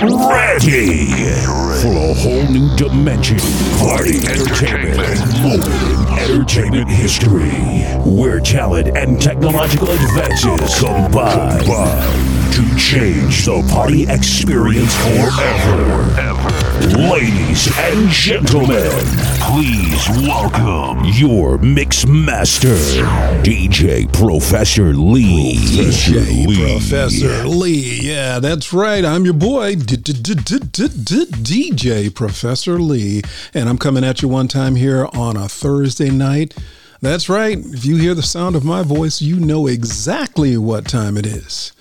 ready for a whole new dimension. Party entertainment, moment in entertainment history, where talent and technological advances combine, to change the party experience forever. Ladies and gentlemen, please welcome your mix master, DJ Professor Lee. Professor DJ Professor Lee. Yeah, that's right. I'm your boy, DJ Professor Lee. And I'm coming at you one time here on a Thursday night. That's right. If you hear the sound of my voice, you know exactly what time it is.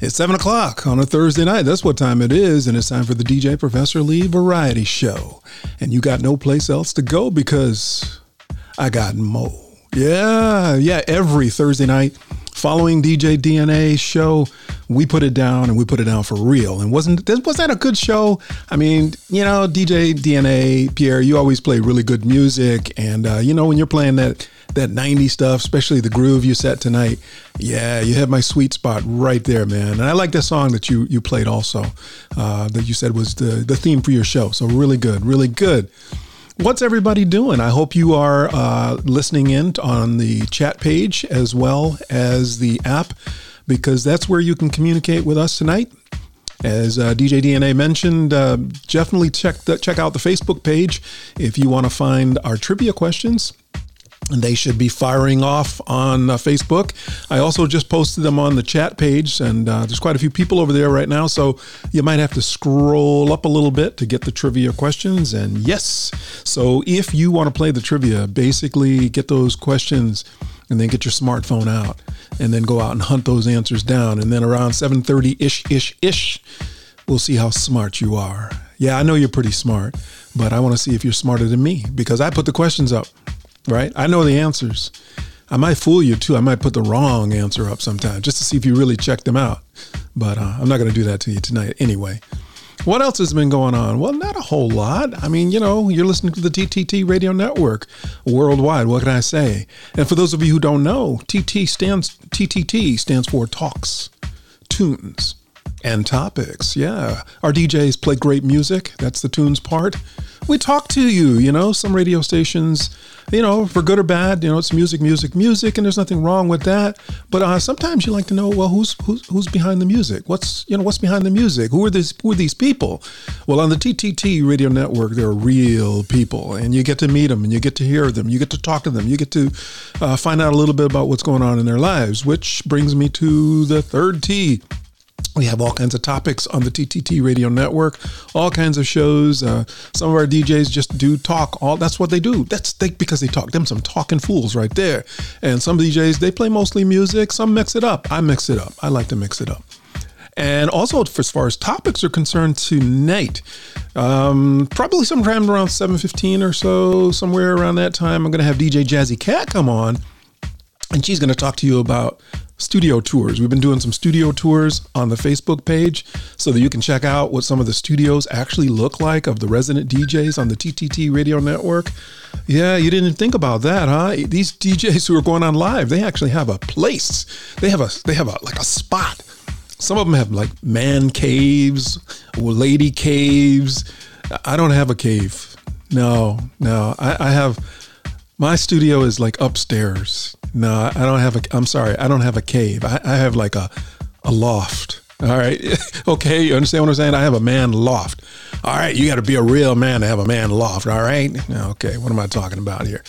It's 7 o'clock on a Thursday night. That's what time it is. And it's time for the DJ Professor Lee Variety Show. And you got no place else to go because I got Mo. Yeah, yeah, every Thursday night following DJ DNA show, we put it down and we put it down for real. And wasn't was that a good show? I mean, you know, DJ DNA Pierre, you always play really good music, and uh, you know when you're playing that that 90 stuff, especially the groove you set tonight. Yeah, you have my sweet spot right there, man. And I like that song that you you played also, uh, that you said was the the theme for your show. So really good, really good. What's everybody doing? I hope you are uh, listening in on the chat page as well as the app, because that's where you can communicate with us tonight. As uh, DJ DNA mentioned, uh, definitely check the, check out the Facebook page if you want to find our trivia questions they should be firing off on uh, Facebook. I also just posted them on the chat page, and uh, there's quite a few people over there right now, so you might have to scroll up a little bit to get the trivia questions. And yes, so if you want to play the trivia, basically get those questions and then get your smartphone out and then go out and hunt those answers down. And then around 7:30 ish ish ish, we'll see how smart you are. Yeah, I know you're pretty smart, but I want to see if you're smarter than me because I put the questions up right? I know the answers. I might fool you too. I might put the wrong answer up sometime just to see if you really check them out. But uh, I'm not going to do that to you tonight anyway. What else has been going on? Well, not a whole lot. I mean, you know, you're listening to the TTT radio network worldwide. What can I say? And for those of you who don't know, TT stands TTT stands for talks, tunes, and topics. Yeah. Our DJs play great music. That's the tunes part. We talk to you, you know, some radio stations you know, for good or bad, you know, it's music, music, music, and there's nothing wrong with that. But uh, sometimes you like to know, well, who's who's who's behind the music? What's you know, what's behind the music? Who are these who are these people? Well, on the TTT radio network, they're real people, and you get to meet them, and you get to hear them, you get to talk to them, you get to uh, find out a little bit about what's going on in their lives. Which brings me to the third T we have all kinds of topics on the TTT radio network, all kinds of shows. Uh, some of our DJs just do talk. All that's what they do. That's they, because they talk. Them some talking fools right there. And some DJs they play mostly music. Some mix it up. I mix it up. I like to mix it up. And also, for, as far as topics are concerned, tonight, um, probably sometime around 7.15 or so, somewhere around that time, I'm going to have DJ Jazzy Cat come on, and she's going to talk to you about studio tours. We've been doing some studio tours on the Facebook page so that you can check out what some of the studios actually look like of the resident DJs on the TTT radio network. Yeah, you didn't think about that, huh? These DJs who are going on live, they actually have a place. They have a they have a like a spot. Some of them have like man caves or lady caves. I don't have a cave. No, no. I, I have my studio is like upstairs. No, I don't have a. I'm sorry, I don't have a cave. I, I have like a a loft. All right. okay. You understand what I'm saying? I have a man loft. All right. You got to be a real man to have a man loft. All right. Okay. What am I talking about here?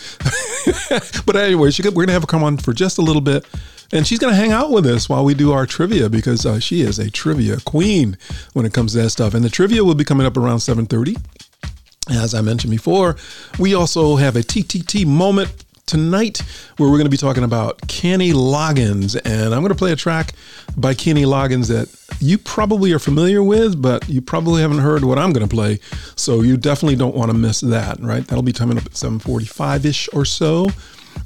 but anyway, she, we're to have her come on for just a little bit. And she's going to hang out with us while we do our trivia because uh, she is a trivia queen when it comes to that stuff. And the trivia will be coming up around 730. As I mentioned before, we also have a TTT moment tonight where we're going to be talking about Kenny Loggins. And I'm going to play a track by Kenny Loggins that you probably are familiar with, but you probably haven't heard what I'm going to play. So you definitely don't want to miss that, right? That'll be coming up at 745 ish or so.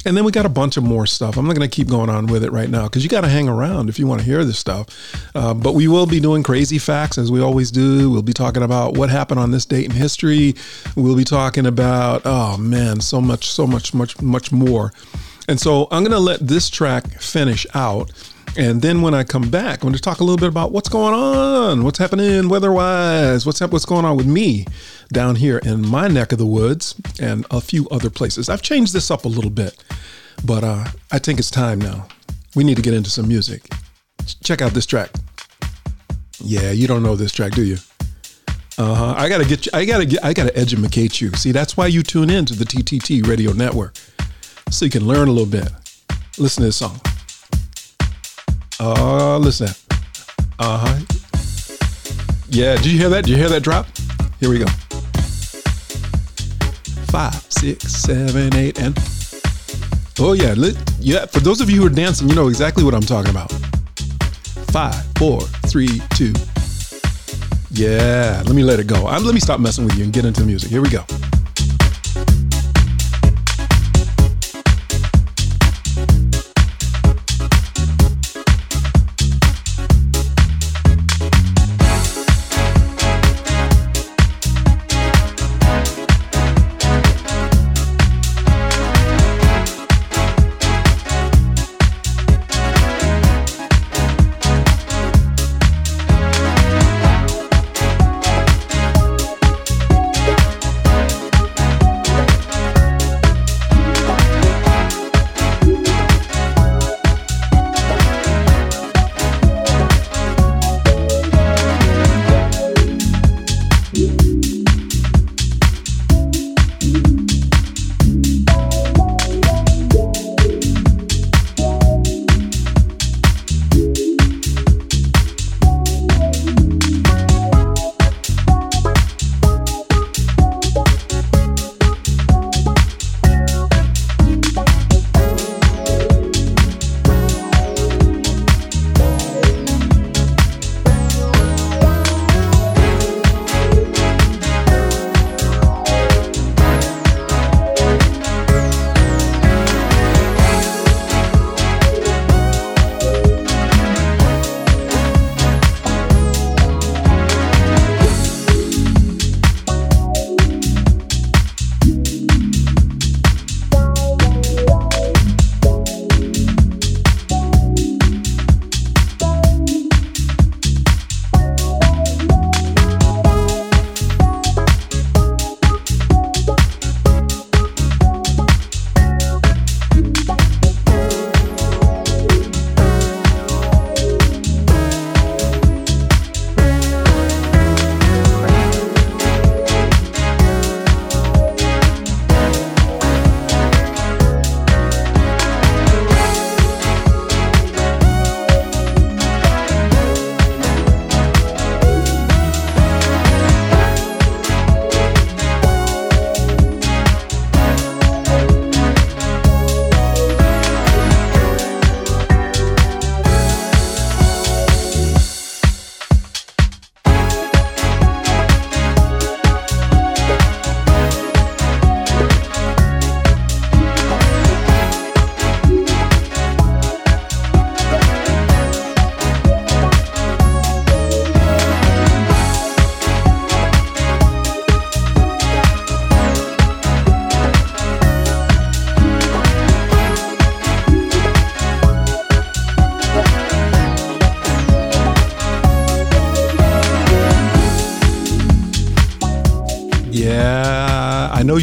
And then we got a bunch of more stuff. I'm not going to keep going on with it right now because you got to hang around if you want to hear this stuff. Uh, but we will be doing crazy facts as we always do. We'll be talking about what happened on this date in history. We'll be talking about, oh man, so much, so much, much, much more. And so I'm going to let this track finish out. And then when I come back, I'm going to talk a little bit about what's going on, what's happening weather-wise, what's what's going on with me down here in my neck of the woods and a few other places. I've changed this up a little bit, but uh, I think it's time now. We need to get into some music. Check out this track. Yeah, you don't know this track, do you? Uh huh. I gotta get you. I gotta get. I gotta educate you. See, that's why you tune in to the TTT Radio Network, so you can learn a little bit. Listen to this song. Oh, listen. Uh huh. Yeah, did you hear that? Did you hear that drop? Here we go. Five, six, seven, eight, and oh yeah, yeah. For those of you who are dancing, you know exactly what I'm talking about. Five, four, three, two. Yeah, let me let it go. I'm, let me stop messing with you and get into the music. Here we go.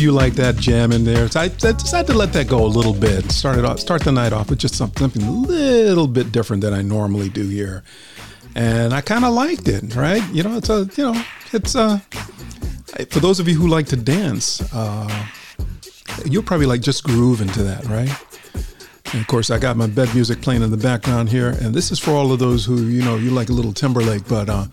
You like that jam in there. So I, I, decided to let that go a little bit. Started off, start the night off with just something, something a little bit different than I normally do here, and I kind of liked it. Right? You know, it's a you know, it's a for those of you who like to dance, uh, you'll probably like just groove into that, right? And of course, I got my bed music playing in the background here, and this is for all of those who you know you like a little Timberlake, but uh,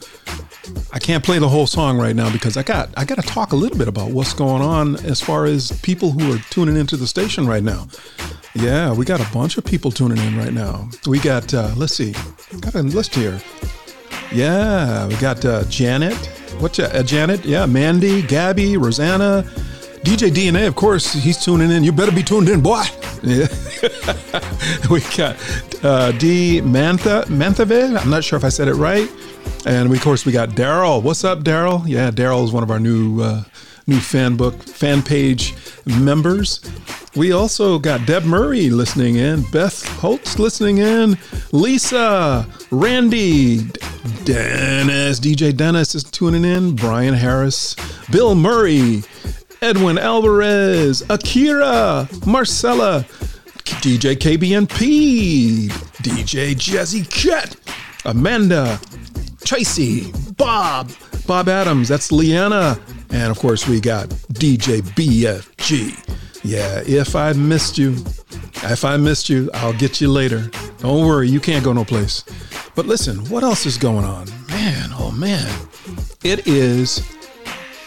I can't play the whole song right now because I got I got to talk a little bit about what's going on as far as people who are tuning into the station right now. Yeah, we got a bunch of people tuning in right now. We got uh, let's see, got a list here. Yeah, we got uh, Janet. What's uh, Janet? Yeah, Mandy, Gabby, Rosanna, DJ DNA. Of course, he's tuning in. You better be tuned in, boy. Yeah. we got uh, D Mantha Manthave. I'm not sure if I said it right. And we, of course, we got Daryl. What's up, Daryl? Yeah, Daryl is one of our new uh, new fan book fan page members. We also got Deb Murray listening in, Beth Holtz listening in, Lisa, Randy, Dennis, DJ Dennis is tuning in, Brian Harris, Bill Murray, Edwin Alvarez, Akira, Marcella, DJ KBNP, DJ Jazzy Cat, Amanda, Tracy, Bob, Bob Adams, that's Leanna, and of course we got DJ BFG. Yeah, if I missed you, if I missed you, I'll get you later. Don't worry, you can't go no place. But listen, what else is going on? Man, oh man. It is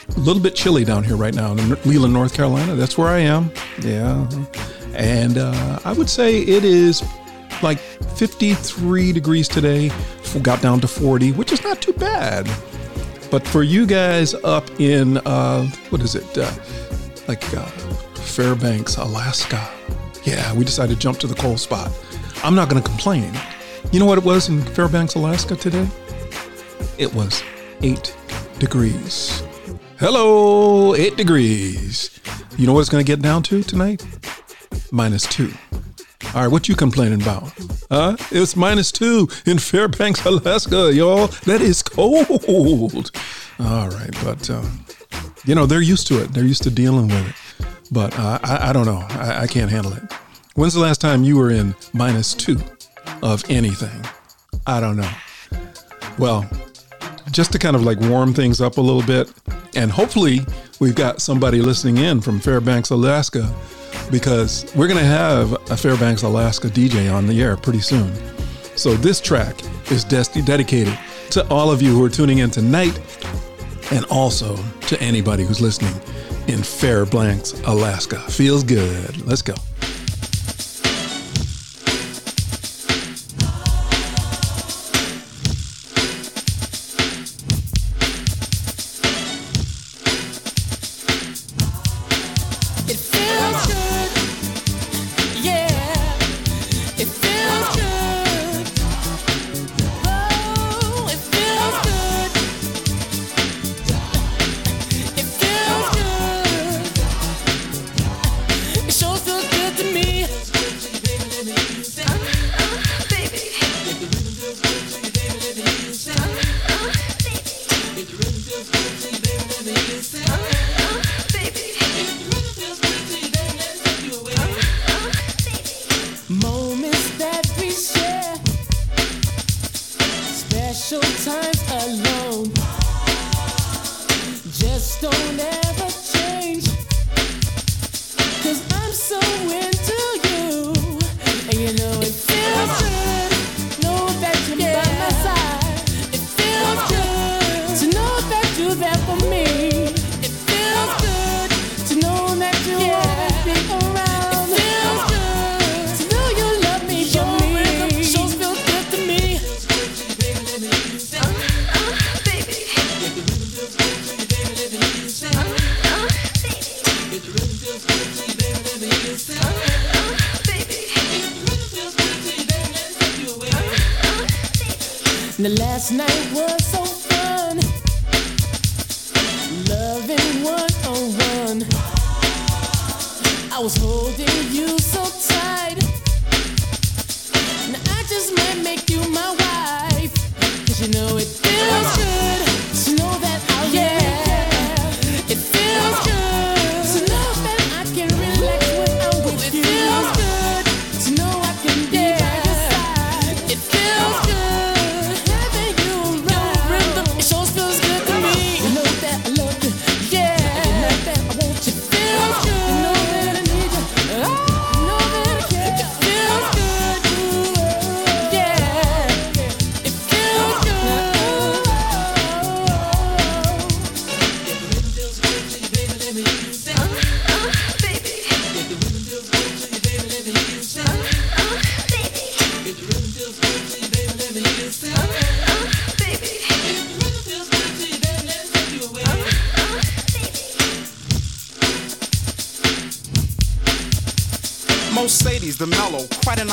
a little bit chilly down here right now in Leland, North Carolina. That's where I am. Yeah. And uh, I would say it is like 53 degrees today. Got down to 40, which is not too bad. But for you guys up in, uh, what is it? Uh, like uh, Fairbanks, Alaska. Yeah, we decided to jump to the cold spot. I'm not going to complain. You know what it was in Fairbanks, Alaska today? It was eight degrees. Hello, eight degrees. You know what it's going to get down to tonight? Minus two. All right, what you complaining about? Huh? It's minus two in Fairbanks, Alaska, y'all. That is cold. All right, but um, you know they're used to it. They're used to dealing with it. But uh, I, I, don't know. I, I can't handle it. When's the last time you were in minus two of anything? I don't know. Well, just to kind of like warm things up a little bit, and hopefully we've got somebody listening in from Fairbanks, Alaska because we're going to have a Fairbanks, Alaska DJ on the air pretty soon. So this track is des- dedicated to all of you who are tuning in tonight and also to anybody who's listening in Fairbanks, Alaska. Feels good. Let's go.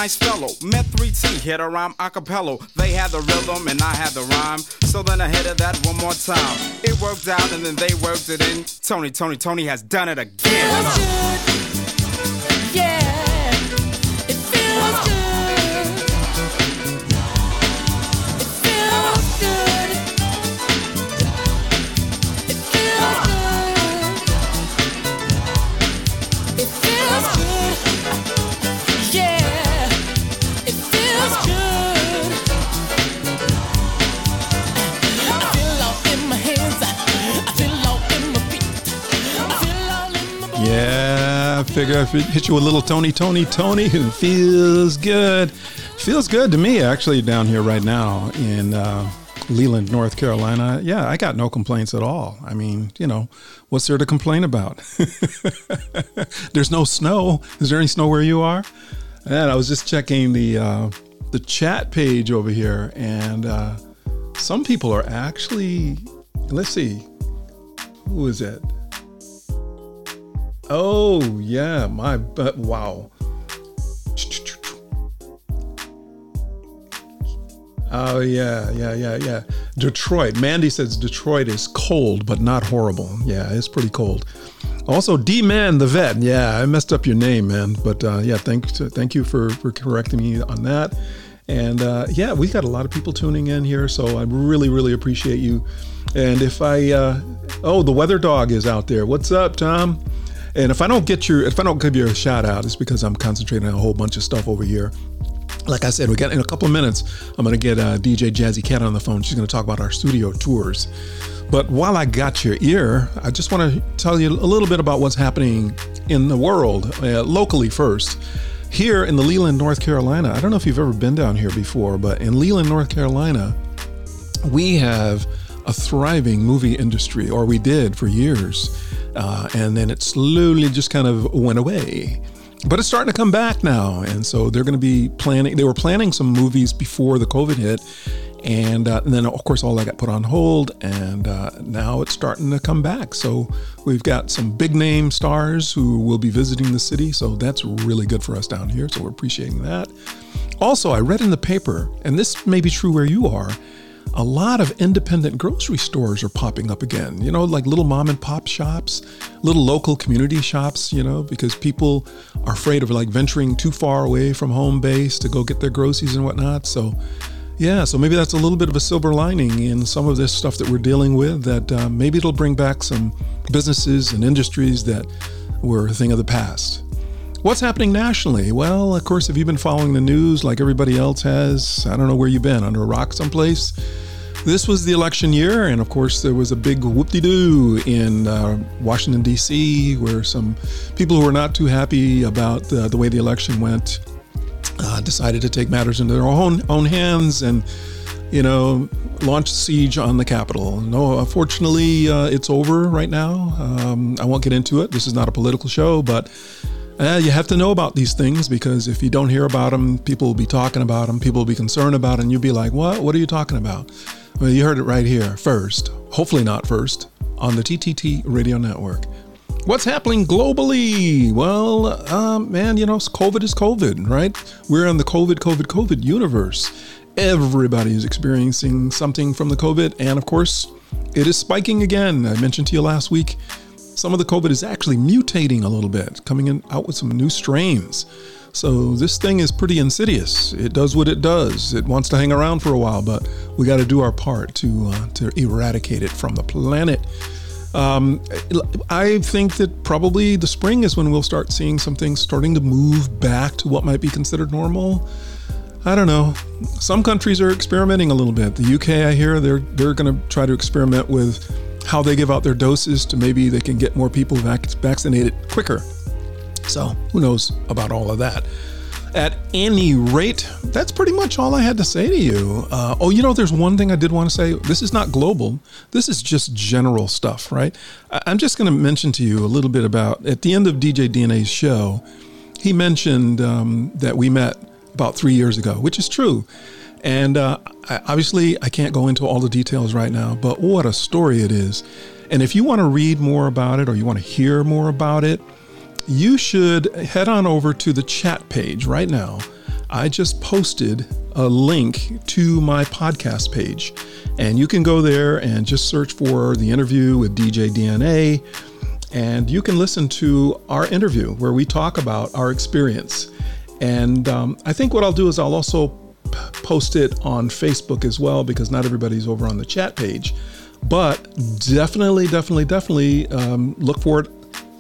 Nice fellow. Met 3T, hit a rhyme a cappella. They had the rhythm and I had the rhyme. So then I hit it that one more time. It worked out and then they worked it in. Tony, Toni, Toné has done it again. Figure I'd hit you with a little Tony, Toni, Toné. It feels good. Feels good to me, actually, down here right now in uh, Leland, North Carolina. Yeah, I got no complaints at all. I mean, you know, what's there to complain about? There's no snow. Is there any snow where you are? And I was just checking the uh, the chat page over here, and uh, some people are actually. Let's see, who is it? Oh yeah, my but wow. Oh yeah, yeah, yeah, yeah. Detroit. Mandy says Detroit is cold, but not horrible. Yeah, it's pretty cold. Also, D Man the vet. Yeah, I messed up your name, man. But uh, yeah, thank thank you for for correcting me on that. And uh, yeah, we got a lot of people tuning in here, so I really really appreciate you. And if I uh, oh, the weather dog is out there. What's up, Tom? And if I don't get your if I don't give you a shout out, it's because I'm concentrating on a whole bunch of stuff over here like I said, we got in a couple of minutes. I'm going to get uh, DJ Jazzy Cat on the phone. She's going to talk about our studio tours. But while I got your ear, I just want to tell you a little bit about what's happening in the world, uh, locally first. Here in the Leland, North Carolina, I don't know if you've ever been down here before, but in Leland, North Carolina, we have a thriving movie industry, or we did for years. Uh, and then it slowly just kind of went away but it's starting to come back now and so they're going to be planning they were planning some movies before the covid hit and, uh, and then of course all that got put on hold and uh, now it's starting to come back so we've got some big name stars who will be visiting the city so that's really good for us down here so we're appreciating that also i read in the paper and this may be true where you are a lot of independent grocery stores are popping up again, you know, like little mom and pop shops, little local community shops, you know, because people are afraid of like venturing too far away from home base to go get their groceries and whatnot. So, yeah, so maybe that's a little bit of a silver lining in some of this stuff that we're dealing with, that uh, maybe it'll bring back some businesses and industries that were a thing of the past. What's happening nationally? Well, of course, if you've been following the news like everybody else has, I don't know where you've been, under a rock someplace. This was the election year, and of course, there was a big whoop de doo in uh, Washington, D.C., where some people who were not too happy about the, the way the election went uh, decided to take matters into their own, own hands and, you know, launch a siege on the Capitol. No, unfortunately, uh, it's over right now. Um, I won't get into it. This is not a political show, but uh, you have to know about these things because if you don't hear about them, people will be talking about them, people will be concerned about it, and you'll be like, What? What are you talking about? Well, you heard it right here first, hopefully not first, on the TTT Radio Network. What's happening globally? Well, um, man, you know, COVID is COVID, right? We're in the COVID, COVID, COVID universe. Everybody is experiencing something from the COVID, and of course, it is spiking again. I mentioned to you last week some of the COVID is actually mutating a little bit, coming in out with some new strains. So this thing is pretty insidious. It does what it does. It wants to hang around for a while, but we got to do our part to uh, to eradicate it from the planet. Um, I think that probably the spring is when we'll start seeing some things starting to move back to what might be considered normal. I don't know. Some countries are experimenting a little bit. The UK, I hear, they're they're going to try to experiment with how they give out their doses to maybe they can get more people vac- vaccinated quicker. So who knows about all of that. At any rate, that's pretty much all I had to say to you. Uh, oh, you know, there's one thing I did want to say. This is not global. This is just general stuff, right? I- I'm just going to mention to you a little bit about at the end of DJ DNA's show. He mentioned um, that we met about three years ago, which is true. And uh, obviously, I can't go into all the details right now, but what a story it is. And if you want to read more about it or you want to hear more about it, you should head on over to the chat page right now. I just posted a link to my podcast page, and you can go there and just search for the interview with DJ DNA, and you can listen to our interview where we talk about our experience. And um, I think what I'll do is I'll also post it on Facebook as well because not everybody's over on the chat page. But definitely, definitely, definitely um, look for it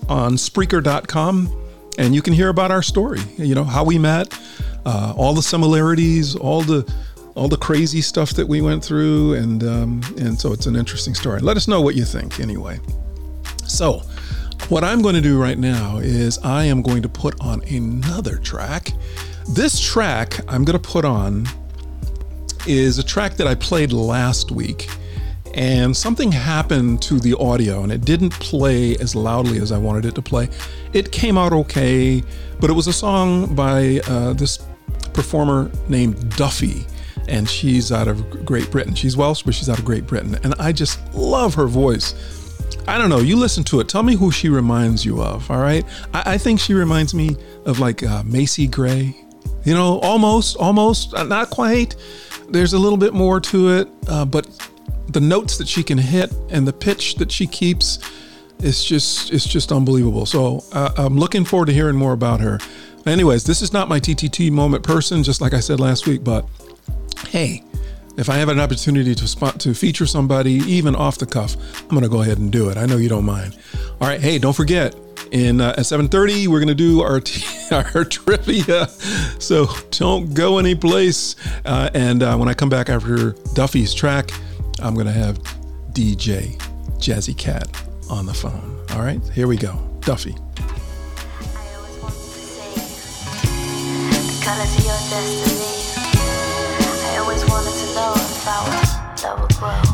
on Spreaker.com and you can hear about our story. You know how we met, uh, all the similarities, all the all the crazy stuff that we went through, and um, and so it's an interesting story. Let us know what you think anyway. So What I'm going to do right now is I am going to put on another track. This track I'm going to put on is a track that I played last week. And something happened to the audio and it didn't play as loudly as I wanted it to play. It came out okay, but it was a song by uh, this performer named Duffy and she's out of Great Britain. She's Welsh, but she's out of Great Britain. And I just love her voice. I don't know. You listen to it. Tell me who she reminds you of. All right. I, I think she reminds me of like uh, Macy Gray. You know, almost, almost, uh, not quite. There's a little bit more to it, uh, but the notes that she can hit and the pitch that she keeps, it's just, it's just unbelievable. So uh, I'm looking forward to hearing more about her. Anyways, this is not my TTT moment person, just like I said last week, but hey, if I have an opportunity to spot to feature somebody, even off the cuff, I'm gonna go ahead and do it. I know you don't mind. All right, hey, don't forget. In uh, at 7:30, we're gonna do our t- our trivia, so don't go any place. Uh, and uh, when I come back after Duffy's track, I'm gonna have DJ Jazzy Cat on the phone. All right, here we go, Duffy. I always wanted to know if love would grow.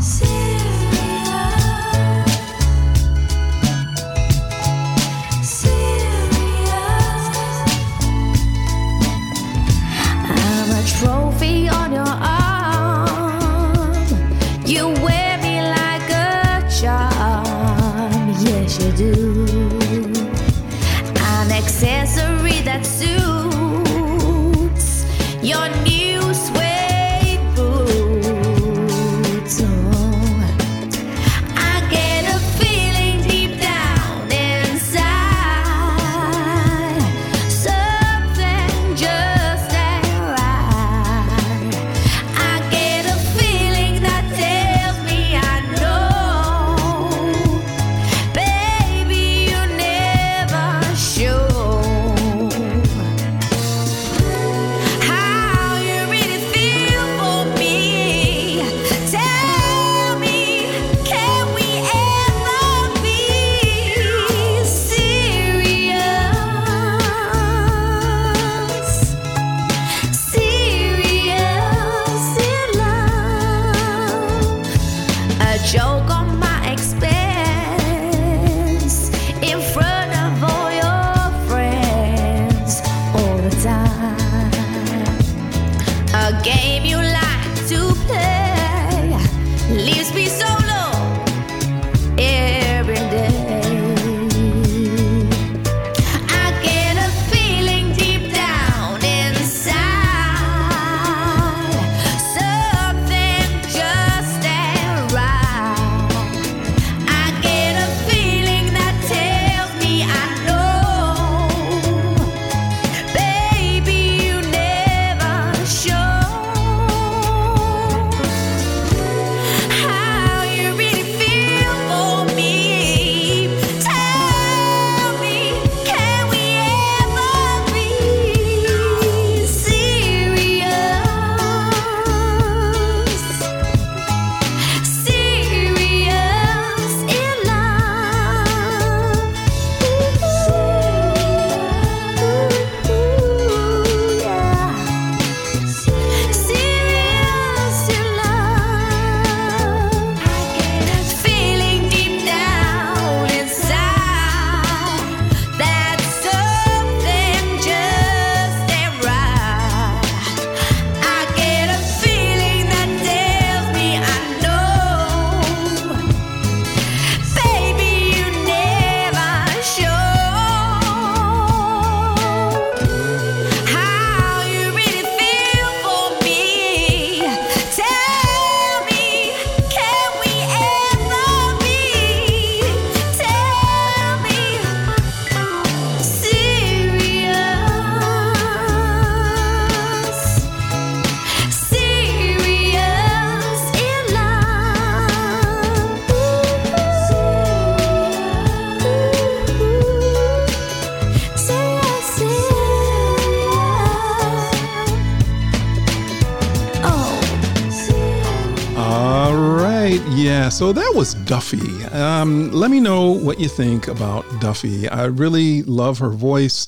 Duffy. Um, let me know what you think about Duffy. I really love her voice.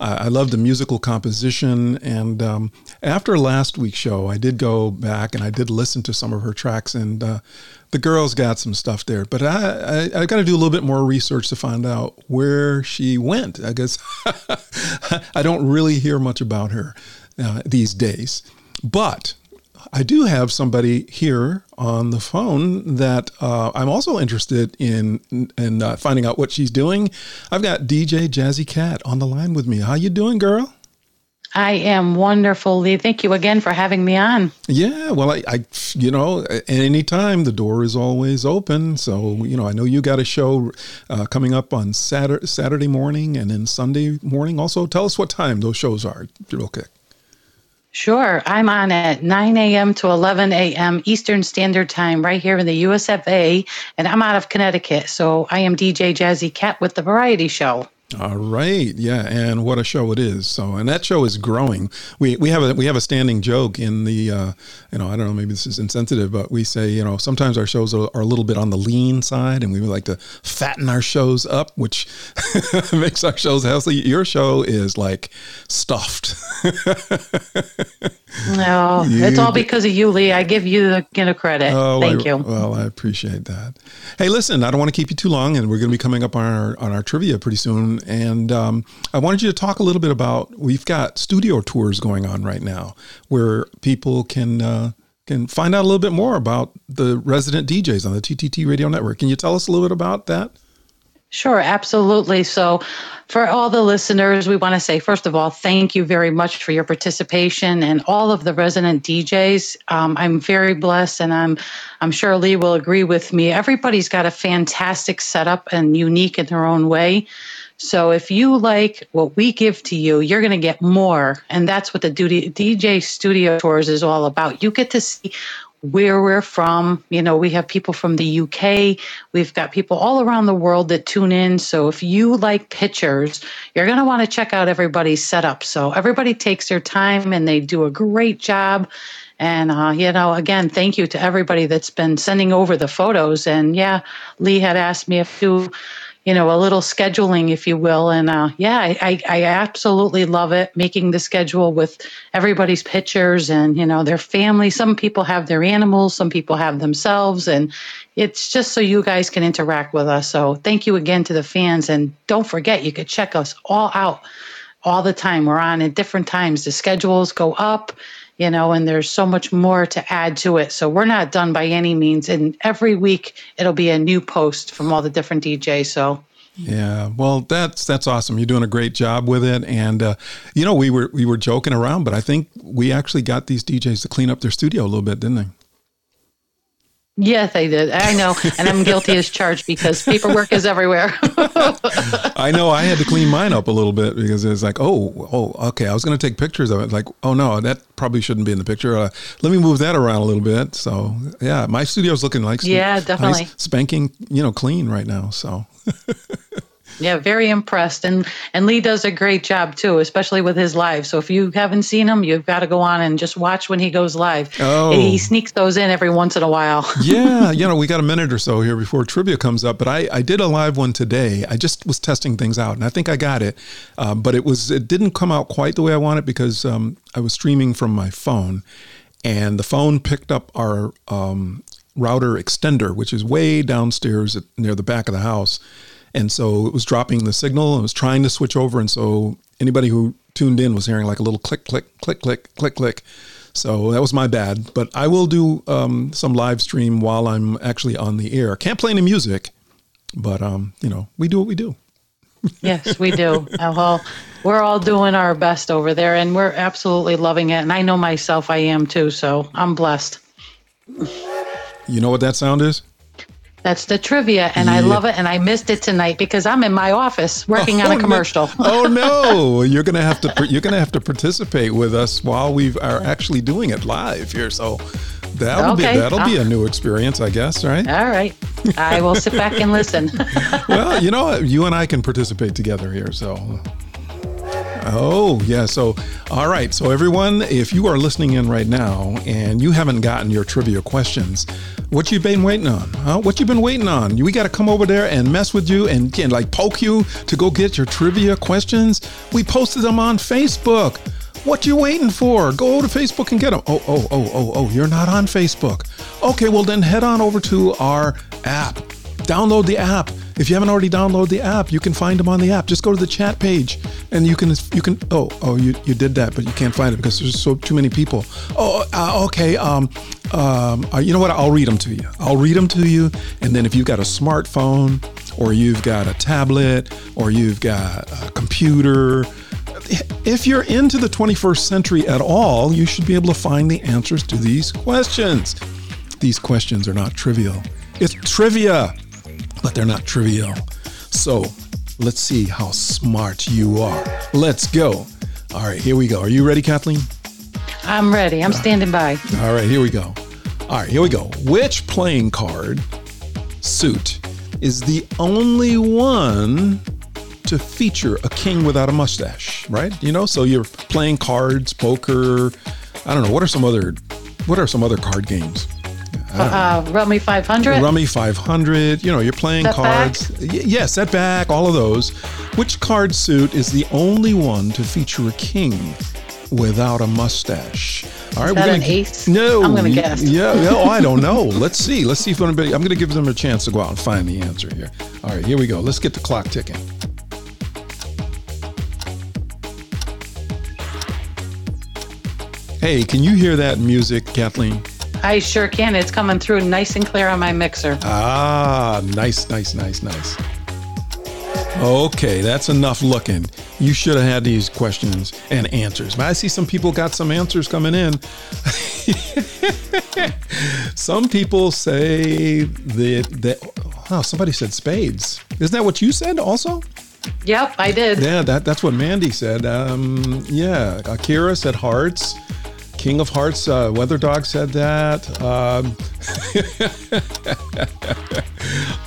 Uh, I love the musical composition. And um, after last week's show, I did go back and I did listen to some of her tracks, and uh, the girls got some stuff there. But I, I, I got to do a little bit more research to find out where she went. I guess I don't really hear much about her uh, these days. But I do have somebody here on the phone that uh, I'm also interested in in uh, finding out what she's doing. I've got DJ Jazzy Cat on the line with me. How you doing, girl? I am wonderful, Lee. Thank you again for having me on. Yeah, well, I, I you know, anytime the door is always open. So, you know, I know you got a show uh, coming up on Saturday, Saturday morning and then Sunday morning. Also, tell us what time those shows are, real quick. Sure. I'm on at 9 a.m. to 11 a.m. Eastern Standard Time right here in the USFA. And I'm out of Connecticut. So I am DJ Jazzy Cat with the Variety Show. All right, yeah, and what a show it is. So, and that show is growing. We we have a we have a standing joke in the, uh, you know, I don't know, maybe this is insensitive, but we say, you know, sometimes our shows are, are a little bit on the lean side, and we would like to fatten our shows up, which makes our shows healthy. Your show is like stuffed. no, you, it's all because of you, Lee. I give you the you know, credit. Oh, Thank I, you. Well, I appreciate that. Hey, listen, I don't want to keep you too long, and we're going to be coming up on our on our trivia pretty soon and um, I wanted you to talk a little bit about. We've got studio tours going on right now, where people can uh, can find out a little bit more about the resident DJs on the TTT Radio Network. Can you tell us a little bit about that? Sure, absolutely. So, for all the listeners, we want to say, first of all, thank you very much for your participation and all of the resident DJs. Um, I'm very blessed, and I'm, I'm sure Lee will agree with me. Everybody's got a fantastic setup and unique in their own way. So if you like what we give to you, you're going to get more. And that's what the DJ Studio Tours is all about. You get to see where we're from. You know, we have people from the UK, we've got people all around the world that tune in. So if you like pictures, you're going to want to check out everybody's setup. So everybody takes their time and they do a great job. And, uh, you know, again, thank you to everybody that's been sending over the photos. And yeah, Lee had asked me if to you know, a little scheduling, if you will. And uh, yeah, I, I absolutely love it making the schedule with everybody's pictures and, you know, their family. Some people have their animals, some people have themselves. And it's just so you guys can interact with us. So thank you again to the fans. And don't forget, you could check us all out all the time. We're on at different times. The schedules go up you know, and there's so much more to add to it. So we're not done by any means. And every week it'll be a new post from all the different DJs. So yeah, well, that's that's awesome. You're doing a great job with it, and uh, you know we were we were joking around, but I think we actually got these DJs to clean up their studio a little bit, didn't they? Yes, I did. I know, and I'm guilty as charged because paperwork is everywhere. I know. I had to clean mine up a little bit because it's like, oh, oh, okay. I was going to take pictures of it. Like, oh no, that probably shouldn't be in the picture. Uh, let me move that around a little bit. So yeah, my studio's looking like yeah, definitely nice, spanking, you know, clean right now. So. Yeah, very impressed. And and Lee does a great job too, especially with his live. So if you haven't seen him, you've got to go on and just watch when he goes live. Oh. He sneaks those in every once in a while. yeah, you know, we got a minute or so here before trivia comes up, but I, I did a live one today. I just was testing things out and I think I got it. Uh, but it was it didn't come out quite the way I wanted because um, I was streaming from my phone and the phone picked up our um, router extender, which is way downstairs at, near the back of the house and so it was dropping the signal. It was trying to switch over, and so anybody who tuned in was hearing like a little click, click, click, click, click, click. So that was my bad. But I will do um, some live stream while I'm actually on the air. Can't play any music, but um, you know, we do what we do. yes, we do. Uh, well, we're all doing our best over there, and we're absolutely loving it. And I know myself, I am too. So I'm blessed. You know what that sound is? That's the trivia, and yeah. I love it. And I missed it tonight because I'm in my office working oh, on a commercial. No. oh no, oh, you're gonna have to you're gonna have to participate with us while we are actually doing it live here. So that'll okay. be that'll be ah. a new experience, I guess. Right? All right. I will sit back and listen. well, you know, what, you and I can participate together here. So Oh, yeah. So, all right. So, everyone, if you are listening in right now and you haven't gotten your trivia questions, what you been waiting on? Huh? What you been waiting on? We got to come over there and mess with you and, and like poke you to go get your trivia questions. We posted them on Facebook. What you waiting for? Go to Facebook and get them. Oh, oh, oh, oh, oh, you're not on Facebook. Okay, well then head on over to our app. Download the app. If you haven't already downloaded the app, you can find them on the app. Just go to the chat page and you can you can oh oh you, you did that, but you can't find it because there's so too many people. Oh uh, okay. Um, um, uh, you know what? I'll read them to you. I'll read them to you, and then if you've got a smartphone or you've got a tablet or you've got a computer if you're into the 21st century at all, you should be able to find the answers to these questions. These questions are not trivial. It's trivia, but they're not trivial. So let's see how smart you are. Let's go. All right, here we go. Are you ready, Kathleen? I'm ready. I'm standing by. All right, here we go. All right, here we go. Which playing card suit is the only one to feature a king without a mustache, right? You know, so you're playing cards, poker. I don't know. What are some other what are some other card games? Uh, Rummy 500. Rummy 500. You know, you're playing cards. Y- yeah, setback, all of those. Which card suit is the only one to feature a king without a mustache? All right, that we're gonna ace? No, I'm gonna guess. Yeah, yeah, oh, I don't know. Let's see. Let's see if anybody. I'm going to give them a chance to go out and find the answer here. All right, here we go. Let's get the clock ticking. Hey, can you hear that music, Kathleen? I sure can. It's coming through nice and clear on my mixer. Ah, nice, nice, nice, nice. Okay, that's enough looking. You should have had these questions and answers. But I see some people got some answers coming in. some people say that, that oh, somebody said spades. Isn't that what you said also? Yep, I did. Yeah, that, that's what Mandy said. Um, yeah, Akira said hearts. King of Hearts, uh, Weather Dog said that. Um,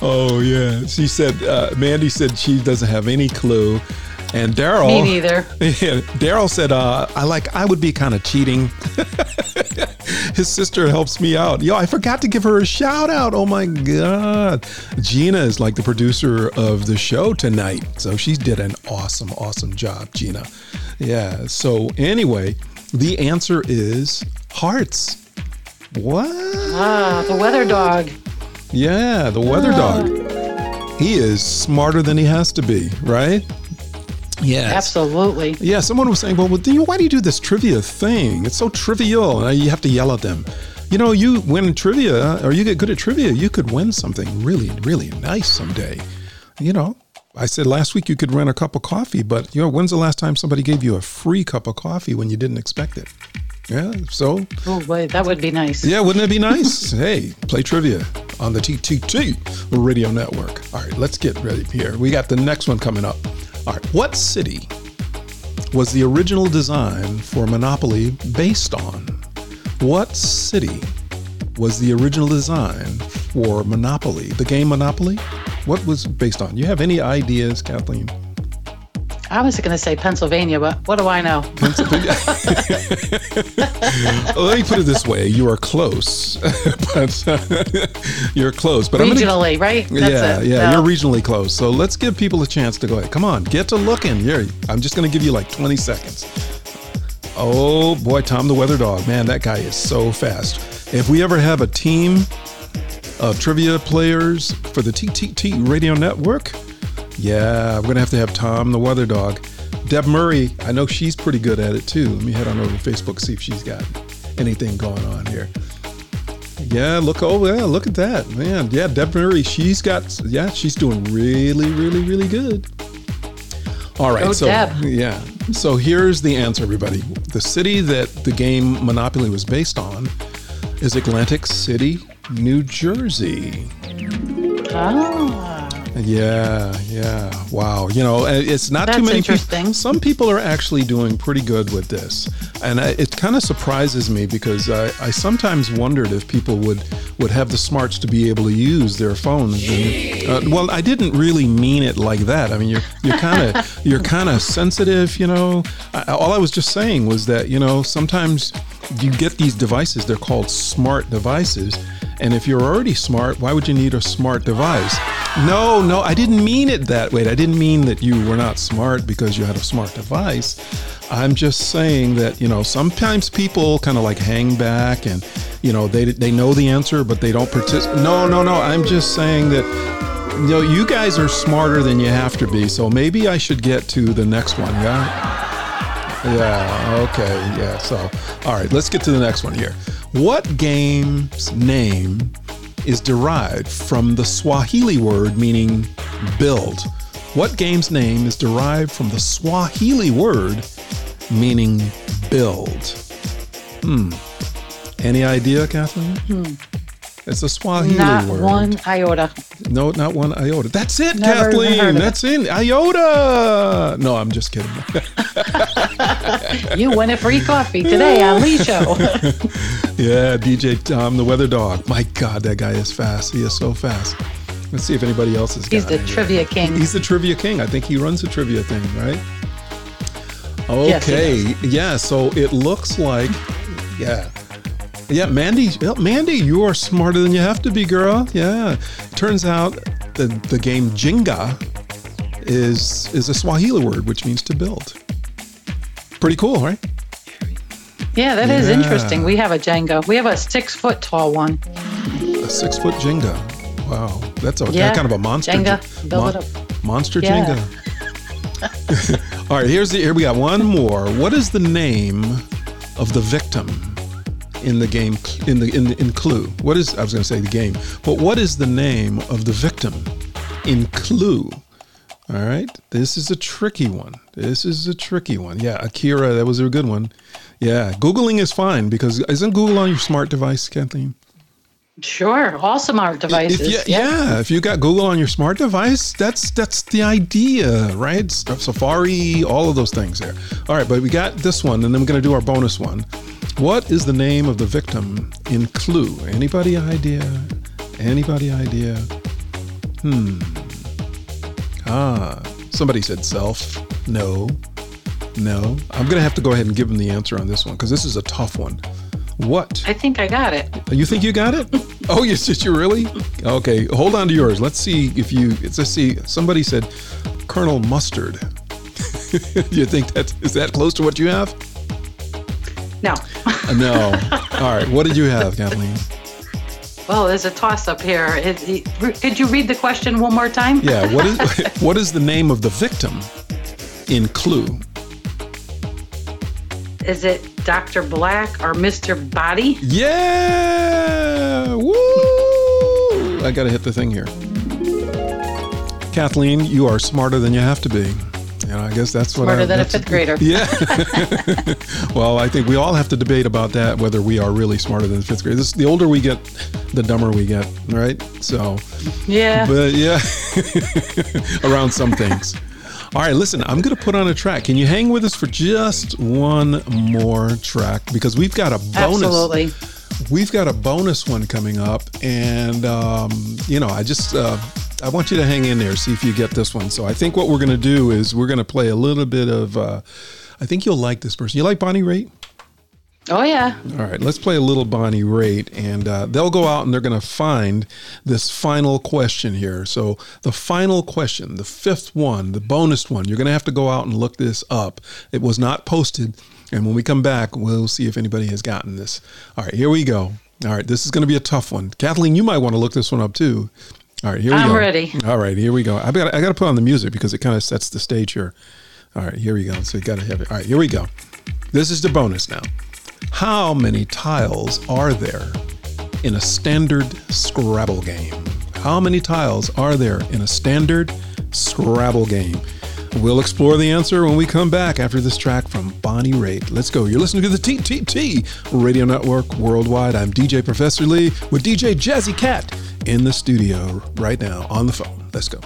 oh yeah, she said. Uh, Mandy said she doesn't have any clue, and Daryl. Me neither. Yeah, Daryl said, uh, "I like. I would be kind of cheating." His sister helps me out. Yo, I forgot to give her a shout out. Oh my god, Gina is like the producer of the show tonight, so she did an awesome, awesome job, Gina. Yeah. So anyway, the answer is hearts. What? Ah, the weather dog. Yeah, the weather dog. He is smarter than he has to be, right? Yes. Absolutely. Yeah, someone was saying, well, well do you, why do you do this trivia thing? It's so trivial. You have to yell at them. You know, you win trivia or you get good at trivia, you could win something really, really nice someday. You know, I said last week you could rent a cup of coffee, but you know, when's the last time somebody gave you a free cup of coffee when you didn't expect it? Yeah, so Oh, boy, that would be nice. yeah, wouldn't it be nice? hey, play trivia on the TTT Radio Network. All right, let's get ready here. We got the next one coming up. All right, what city was the original design for Monopoly based on? What city was the original design for Monopoly, the game Monopoly? What was based on? You have any ideas, Kathleen? I was going to say Pennsylvania, but what do I know? Well, let me put it this way: you are close, but you're close. But I'm gonna- Regionally, right? That's yeah, it. yeah, No. you're regionally close. So let's give people a chance to go ahead. Come on, get to looking. Here, I'm just going to give you like 20 seconds. Oh boy, Tom the Weather Dog, man, that guy is so fast. If we ever have a team of trivia players for the TTT Radio Network, yeah, we're gonna have to have Tom the Weather Dog. Deb Murray, I know she's pretty good at it too. Let me head on over to Facebook see if she's got anything going on here. Yeah, look over yeah, look at that. Man, yeah, Deb Murray, she's got yeah, she's doing really, really, really good. All right, Go so Deb. yeah. So here's the answer, everybody. The city that the game Monopoly was based on is Atlantic City, New Jersey. Ah, Yeah, yeah. Wow. You know, it's not too many people. Some people are actually doing pretty good with this. And I, it kind of surprises me because I, I sometimes wondered if people would, would have the smarts to be able to use their phones. And, uh, well, I didn't really mean it like that. I mean, you're you're kind of you're kind of sensitive, you know. I, all I was just saying was that, you know, sometimes you get these devices, they're called smart devices. And if you're already smart, why would you need a smart device? No, no, I didn't mean it that way. I didn't mean that you were not smart because you had a smart device. I'm just saying that, you know, sometimes people kind of like hang back and, you know, they, they know the answer, but they don't participate. No, no, no. I'm just saying that, you know, you guys are smarter than you have to be. So maybe I should get to the next one. Yeah. Yeah, okay, yeah. So, all right, let's get to the next one here. What game's name is derived from the Swahili word meaning build? What game's name is derived from the Swahili word meaning build? Hmm. Any idea, Kathleen? It's a Swahili. Not word. one iota. No, not one iota. That's it, Never Kathleen. it. That's it. Iota. No, I'm just kidding. You win a free coffee today on Lee Show. Yeah, DJ Tom, um, the weather dog. My God, that guy is fast. He is so fast. Let's see if anybody else is. He's the trivia king. He's the trivia king. I think he runs the trivia thing, right? Yes, Okay. yeah. So it looks like, yeah, yeah. Mandy, oh, Mandy, you are smarter than you have to be, girl. Yeah. Turns out the the game Jenga is is a Swahili word which means to build. Pretty cool, right? Yeah, that is Yeah. interesting. We have a Jenga. We have a six foot tall one. A six foot Jenga. Wow, that's a Yeah, kind of a monster. Jenga, build it up. Monster Yeah. Jenga. All right, here's the here we got one more. What is the name of the victim in the game in the in in Clue? What is I was going to say the game, but what is the name of the victim in Clue? All right, this is a tricky one. This is a tricky one. Yeah, Akira, that was a good one. Yeah, googling is fine because isn't Google on your smart device, Kathleen? Sure, all smart devices. If you, yeah. if you got Google on your smart device, that's that's the idea, right? Safari, all of those things there. All right, but we got this one, and then we're going to do our bonus one. What is the name of the victim in Clue? Anybody idea? Anybody idea? Hmm. Ah, somebody said self. No. No. I'm going to have to go ahead and give them the answer on this one because this is a tough one. What? I think I got it. You think you got it? Oh, you did you really? Okay, hold on to yours. Let's see if you. Let's see. Somebody said Colonel Mustard. you think that is that close to what you have? No. Uh, No. All right. What did you have, Kathleen? Well, there's a toss up here. It- could you read the question one more time? Yeah. What is what is the name of the victim in Clue? Is it Dr. Black or Mr. Body? Yeah! Woo! I gotta hit the thing here. Kathleen, you are smarter than you have to be. And I guess that's what Smarter I, than a fifth grader. Yeah. well, I think we all have to debate about that whether we are really smarter than the fifth grade. This, the older we get, the dumber we get, right? So, Yeah. but yeah, around some things. All right, listen, I'm going to put on a track. Can you hang with us for just one more track? Because we've got a bonus. Absolutely. We've got a bonus one coming up. And, um, you know, I just, uh, I want you to hang in there, see if you get this one. So I think what we're going to do is we're going to play a little bit of, uh, I think you'll like this person. You like Bonnie Raitt? Oh, yeah. All right, let's play a little Bonnie Raitt, and uh, they'll go out and they're going to find this final question here. So, the final question, the fifth one, the bonus one, you're going to have to go out and look this up. It was not posted, and when we come back, we'll see if anybody has gotten this. All right, here we go. All right, this is going to be a tough one. Kathleen, you might want to look this one up too. All right, here we go. I'm ready. All right, here we go. I got I got to put on the music because it kind of sets the stage here. All right, here we go. So you got to have it. All right, here we go. This is the bonus now. How many tiles are there in a standard Scrabble game? How many tiles are there in a standard Scrabble game? We'll explore the answer when we come back after this track from Bonnie Raitt. Let's go. You're listening to the TTT Radio Network Worldwide. I'm DJ Professor Lee with DJ Jazzy Cat in the studio right now on the phone. Let's go.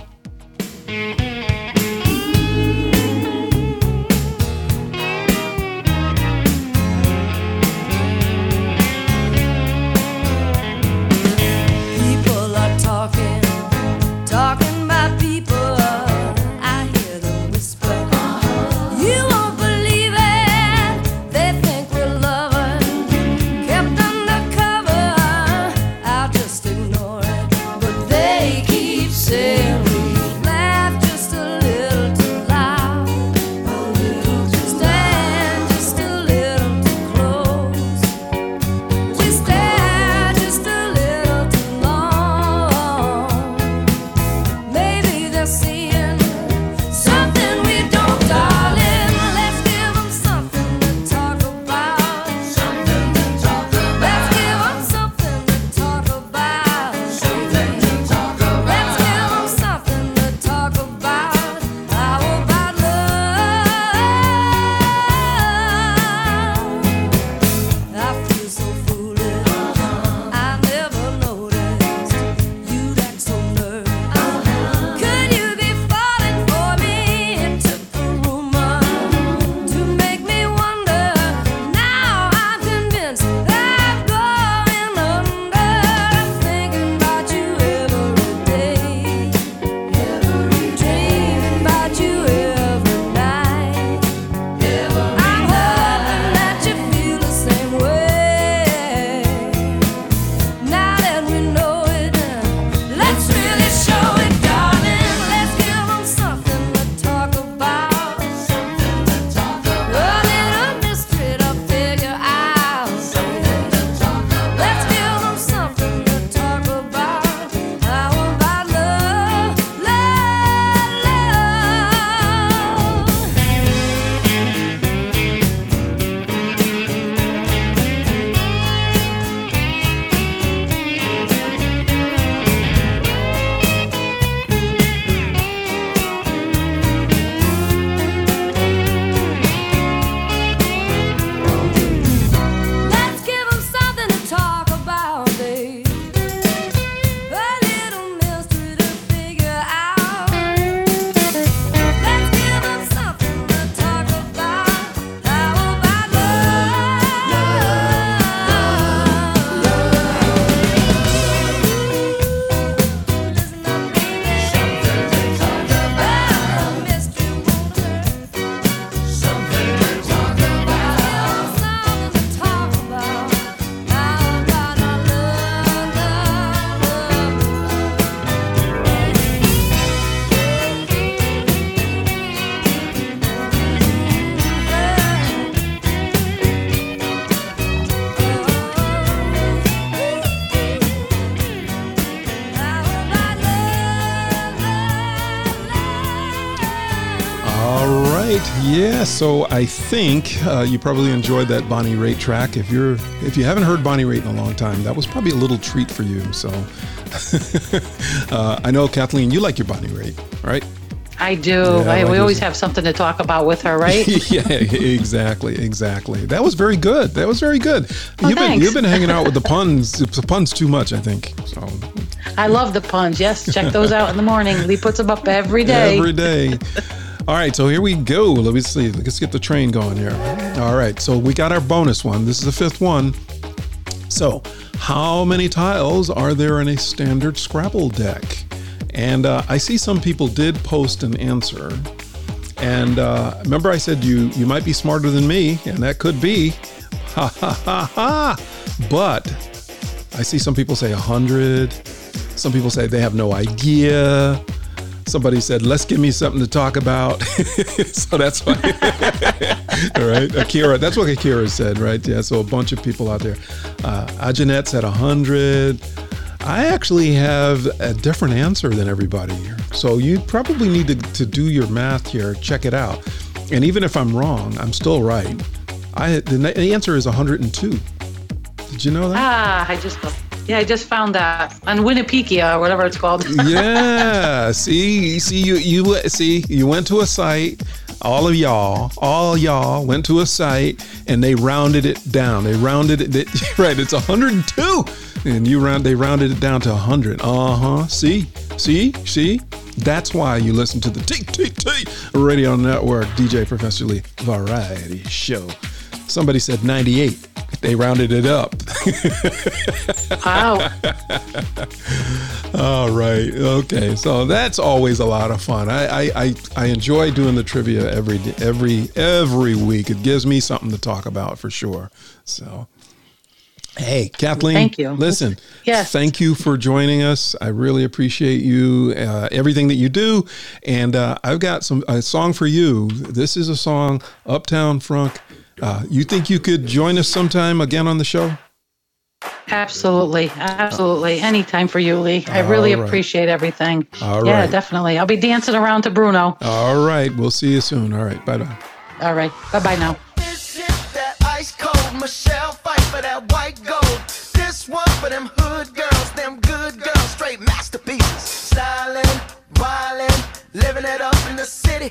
Yeah, so I think uh, you probably enjoyed that Bonnie Raitt track. If you're if you haven't heard Bonnie Raitt in a long time, that was probably a little treat for you. So uh, I know Kathleen, you like your Bonnie Raitt, right? I do. Yeah, I like we always have something to talk about with her, right? yeah, exactly, exactly. That was very good. That was very good. Oh, you've been you've been hanging out with the puns, the puns too much, I think. So I love the puns. Yes, check those out in the morning. Lee puts them up every day. every day. All right, so here we go. Let me see. Let's get the train going here. All right, so we got our bonus one. This is the fifth one. So, how many tiles are there in a standard Scrabble deck? And uh, I see some people did post an answer. And uh, remember, I said you you might be smarter than me, and that could be. Ha ha ha ha! But I see some people say 100. Some people say they have no idea. Somebody said, let's give me something to talk about. so that's why. All right. Akira, that's what Akira said, right? Yeah. So a bunch of people out there. Uh, Ajanette said 100. I actually have a different answer than everybody here. So you probably need to, to do your math here, check it out. And even if I'm wrong, I'm still right. I the, the answer is 102. Did you know that? Ah, I just yeah, I just found that on Winnipedia or whatever it's called. yeah. See, see, you you see, you went to a site. All of y'all, all y'all went to a site and they rounded it down. They rounded it. They, right, it's 102, and you round. They rounded it down to 100. Uh huh. See, see, see. That's why you listen to the TTT Radio Network DJ Professor Lee Variety Show. Somebody said 98. They rounded it up. wow. All right. Okay. So that's always a lot of fun. I I, I, I enjoy doing the trivia every every every week. It gives me something to talk about for sure. So. Hey, Kathleen. Thank you. Listen, Yes. thank you for joining us. I really appreciate you, uh, everything that you do. And uh, I've got some a song for you. This is a song, Uptown Funk. Uh, you think you could join us sometime again on the show? Absolutely. Absolutely. Anytime for you, Lee. I really All right. appreciate everything. All yeah, right. definitely. I'll be dancing around to Bruno. All right. We'll see you soon. All right. Bye bye. All right. Bye bye now. This hit that ice cold Michelle Pfeiffer that white gold. This one for them hood girls, them good girls, straight masterpieces. Stylin', wildin', living it up in the city.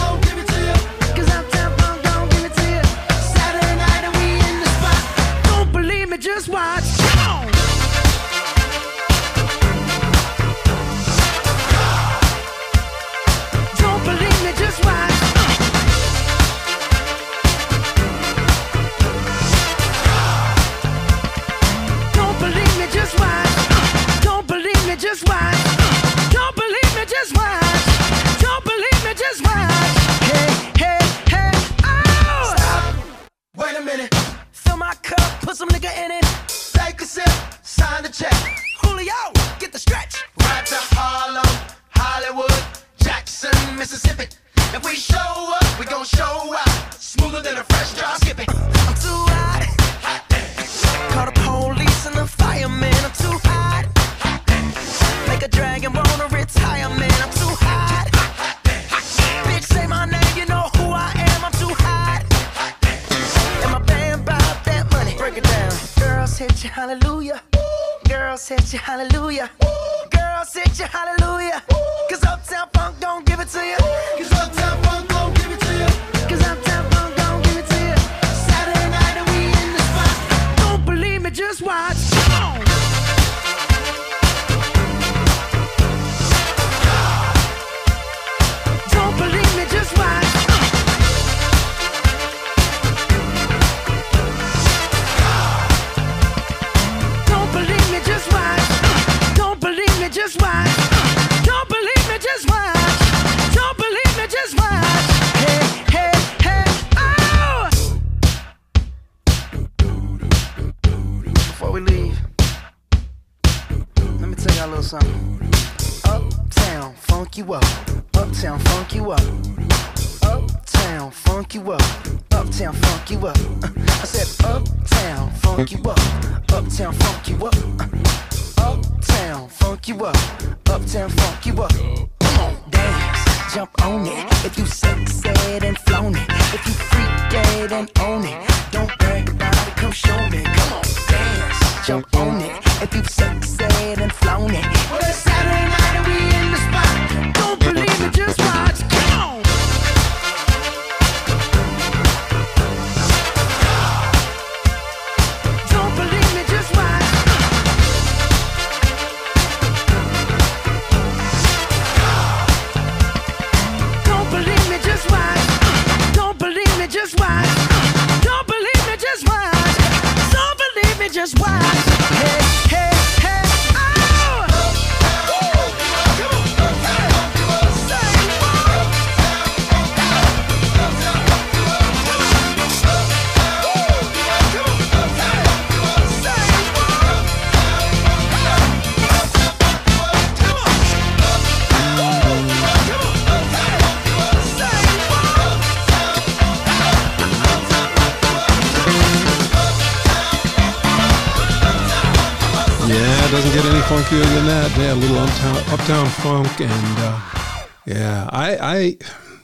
that. Yeah, a little uptown, uptown funk, and uh, yeah, I, I,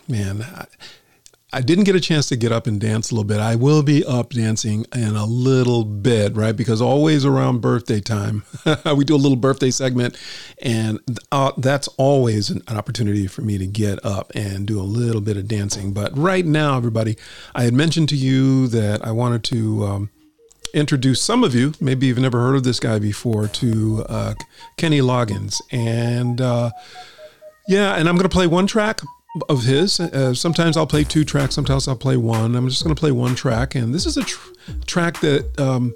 man, I, I didn't get a chance to get up and dance a little bit. I will be up dancing in a little bit, right? Because always around birthday time, we do a little birthday segment, and uh, that's always an, an opportunity for me to get up and do a little bit of dancing. But right now, everybody, I had mentioned to you that I wanted to. Um, introduce some of you, maybe you've never heard of this guy before, to uh, Kenny Loggins. And uh, yeah, and I'm going to play one track of his. Uh, sometimes I'll play two tracks, sometimes I'll play one. I'm just going to play one track. And this is a tr- track that. Um,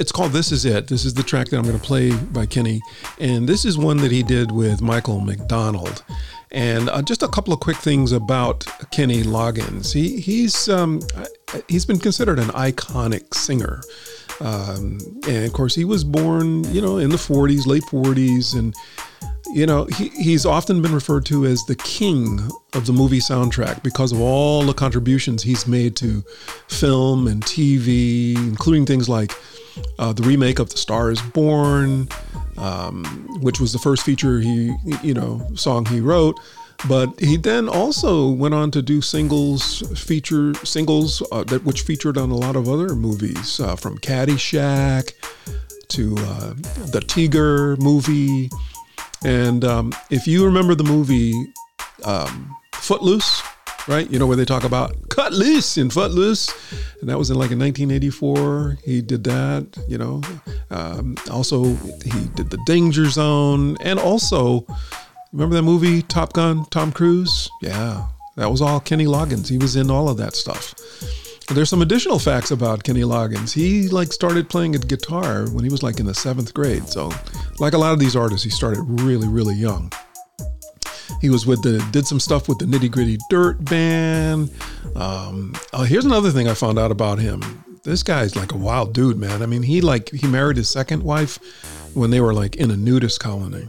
it's called This Is It. This is the track that I'm going to play by Kenny. And this is one that he did with Michael McDonald. And uh, just a couple of quick things about Kenny Loggins. He he's um, he's been considered an iconic singer, um, and of course he was born you know in the 40s, late 40s, and you know he, he's often been referred to as the king of the movie soundtrack because of all the contributions he's made to film and TV, including things like uh, the remake of The Star Is Born, um, which was the first feature he, you know, song he wrote. But he then also went on to do singles, feature singles uh, that which featured on a lot of other movies, uh, from Caddyshack to uh, the Tiger movie. And um, if you remember the movie um, Footloose, right? You know where they talk about cut loose in Footloose, and that was in like in 1984. He did that, you know. Um, also, he did the Danger Zone, and also remember that movie Top Gun? Tom Cruise, yeah, that was all Kenny Loggins. He was in all of that stuff. There's some additional facts about Kenny Loggins. He like started playing a guitar when he was like in the seventh grade. So, like a lot of these artists, he started really, really young. He was with the did some stuff with the Nitty Gritty Dirt Band. Um, oh, here's another thing I found out about him. This guy's like a wild dude, man. I mean, he like he married his second wife when they were like in a nudist colony.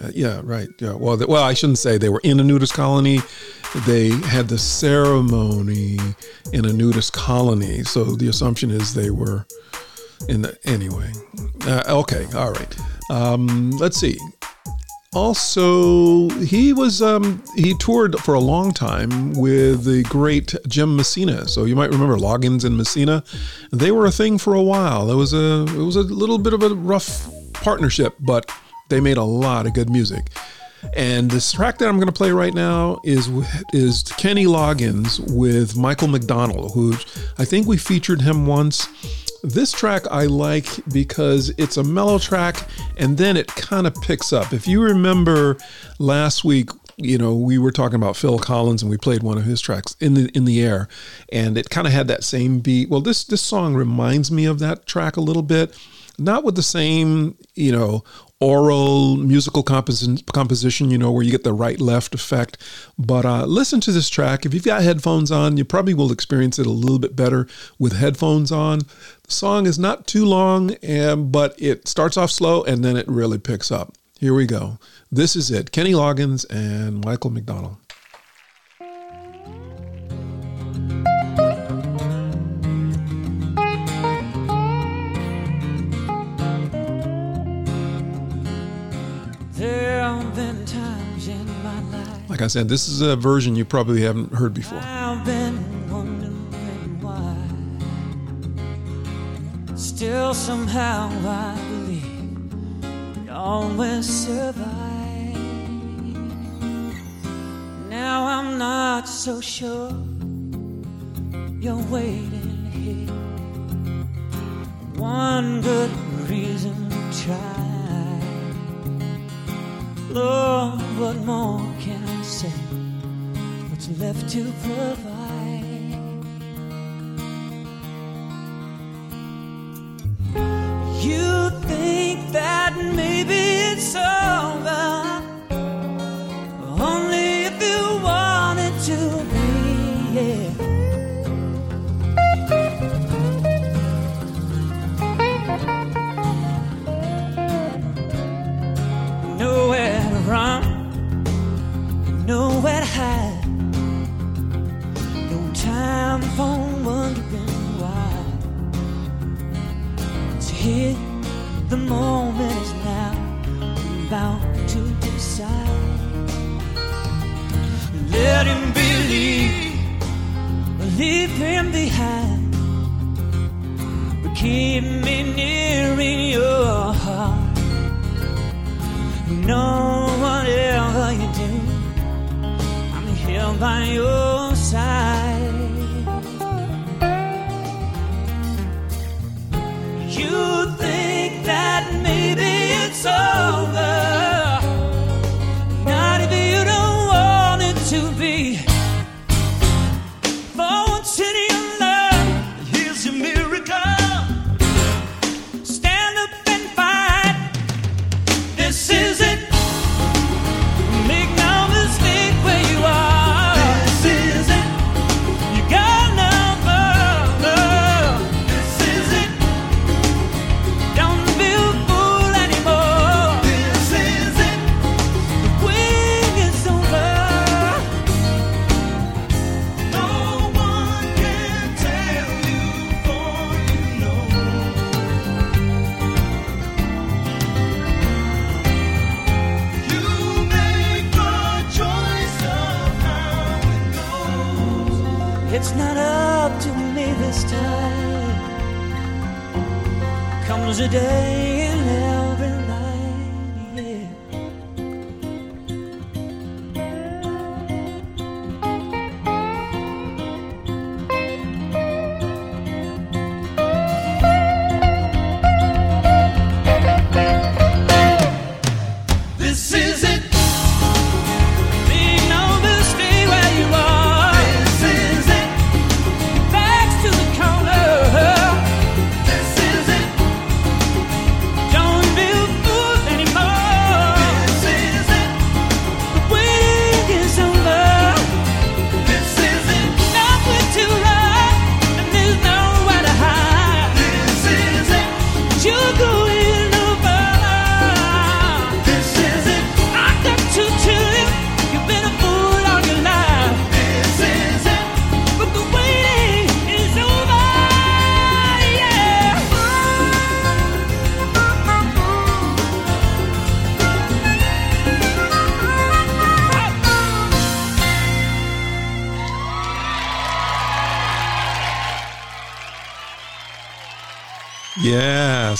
Uh, yeah, right. Yeah. Well, th- well, I shouldn't say they were in a nudist colony. They had the ceremony in a nudist colony. So the assumption is they were in the anyway. Uh, okay, all right. Um, let's see. Also, he was um, he toured for a long time with the great Jim Messina. So you might remember Loggins and Messina. They were a thing for a while. It was a it was a little bit of a rough partnership, but they made a lot of good music. And this track that I'm going to play right now is is Kenny Loggins with Michael McDonald, who I think we featured him once. This track I like because it's a mellow track and then it kind of picks up. If you remember last week, you know, we were talking about Phil Collins and we played one of his tracks in the in the air and it kind of had that same beat. Well, this this song reminds me of that track a little bit. not with the same, you know, oral musical composi- composition, you know, where you get the right left effect. But uh, listen to this track. If you've got headphones on, you probably will experience it a little bit better with headphones on. The song is not too long, and, but it starts off slow and then it really picks up. Here we go. This is it Kenny Loggins and Michael McDonald. Like I said, this is a version you probably haven't heard before. I've been wondering why. Still, somehow, I believe we always survive. Now I'm not so sure you're waiting here. One good reason to try. Lord, what more can I say? What's left to provide? You think that maybe it's over, time for wondering why. So here, the moment is now. I'm bound to decide. Let him believe, leave him behind. But keep me near in your heart. No, whatever you do, I'm here by your side. You think that maybe it's over,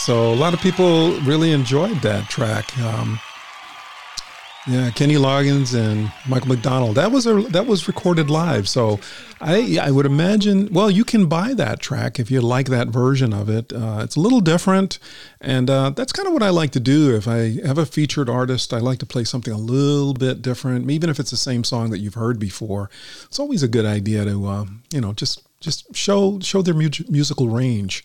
so a lot of people really enjoyed that track. Um, yeah, Kenny Loggins and Michael McDonald. That was a that was recorded live. So I I would imagine. Well, you can buy that track if you like that version of it. Uh, it's a little different, and uh, that's kind of what I like to do. If I have a featured artist, I like to play something a little bit different, even if it's the same song that you've heard before. It's always a good idea to uh, you know just just show show their mu- musical range.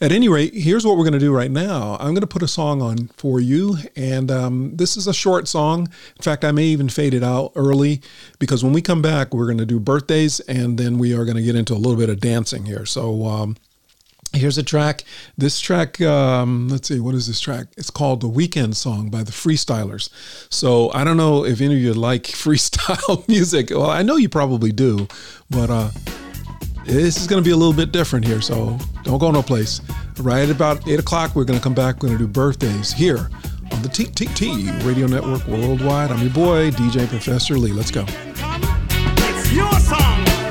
At any rate, here's what we're going to do right now. I'm going to put a song on for you, and um, this is a short song. In fact, I may even fade it out early because when we come back, we're going to do birthdays, and then we are going to get into a little bit of dancing here. So. Um, Here's a track. This track, um, let's see, what is this track? It's called The Weekend Song by the Freestylers. So I don't know if any of you like freestyle music. Well, I know you probably do, but uh, this is going to be a little bit different here. So don't go no place. Right about 8 o'clock, we're going to come back. We're going to do birthdays here on the TTT Radio Network Worldwide. I'm your boy, DJ Professor Lee. Let's go. It's your song.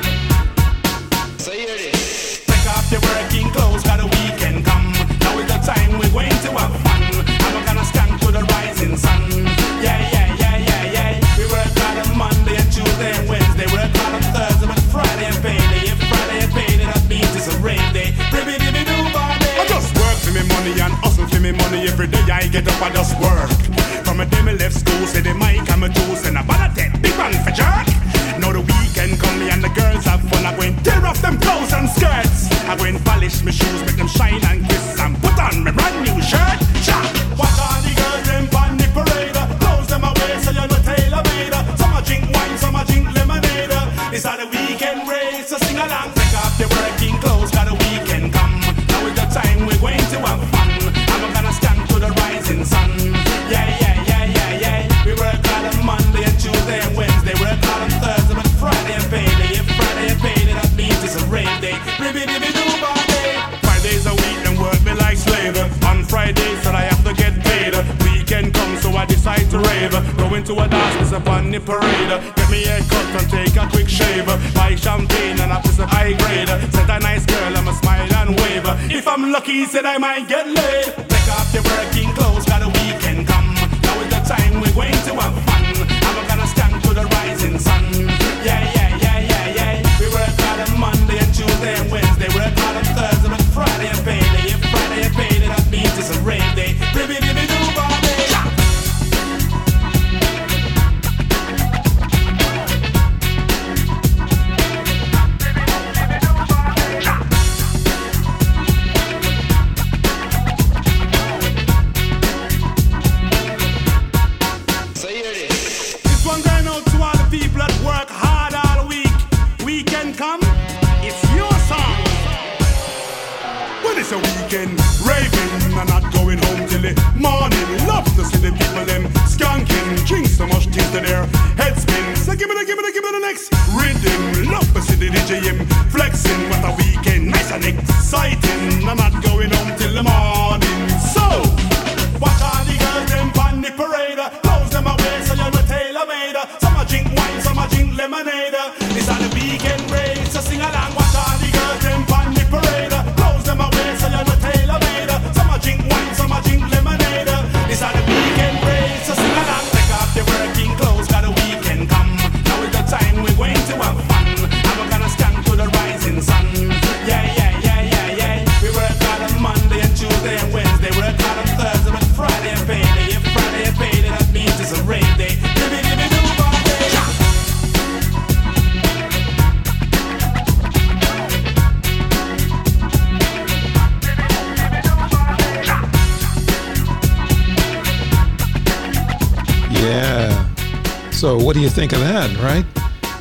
What do you think of that, right?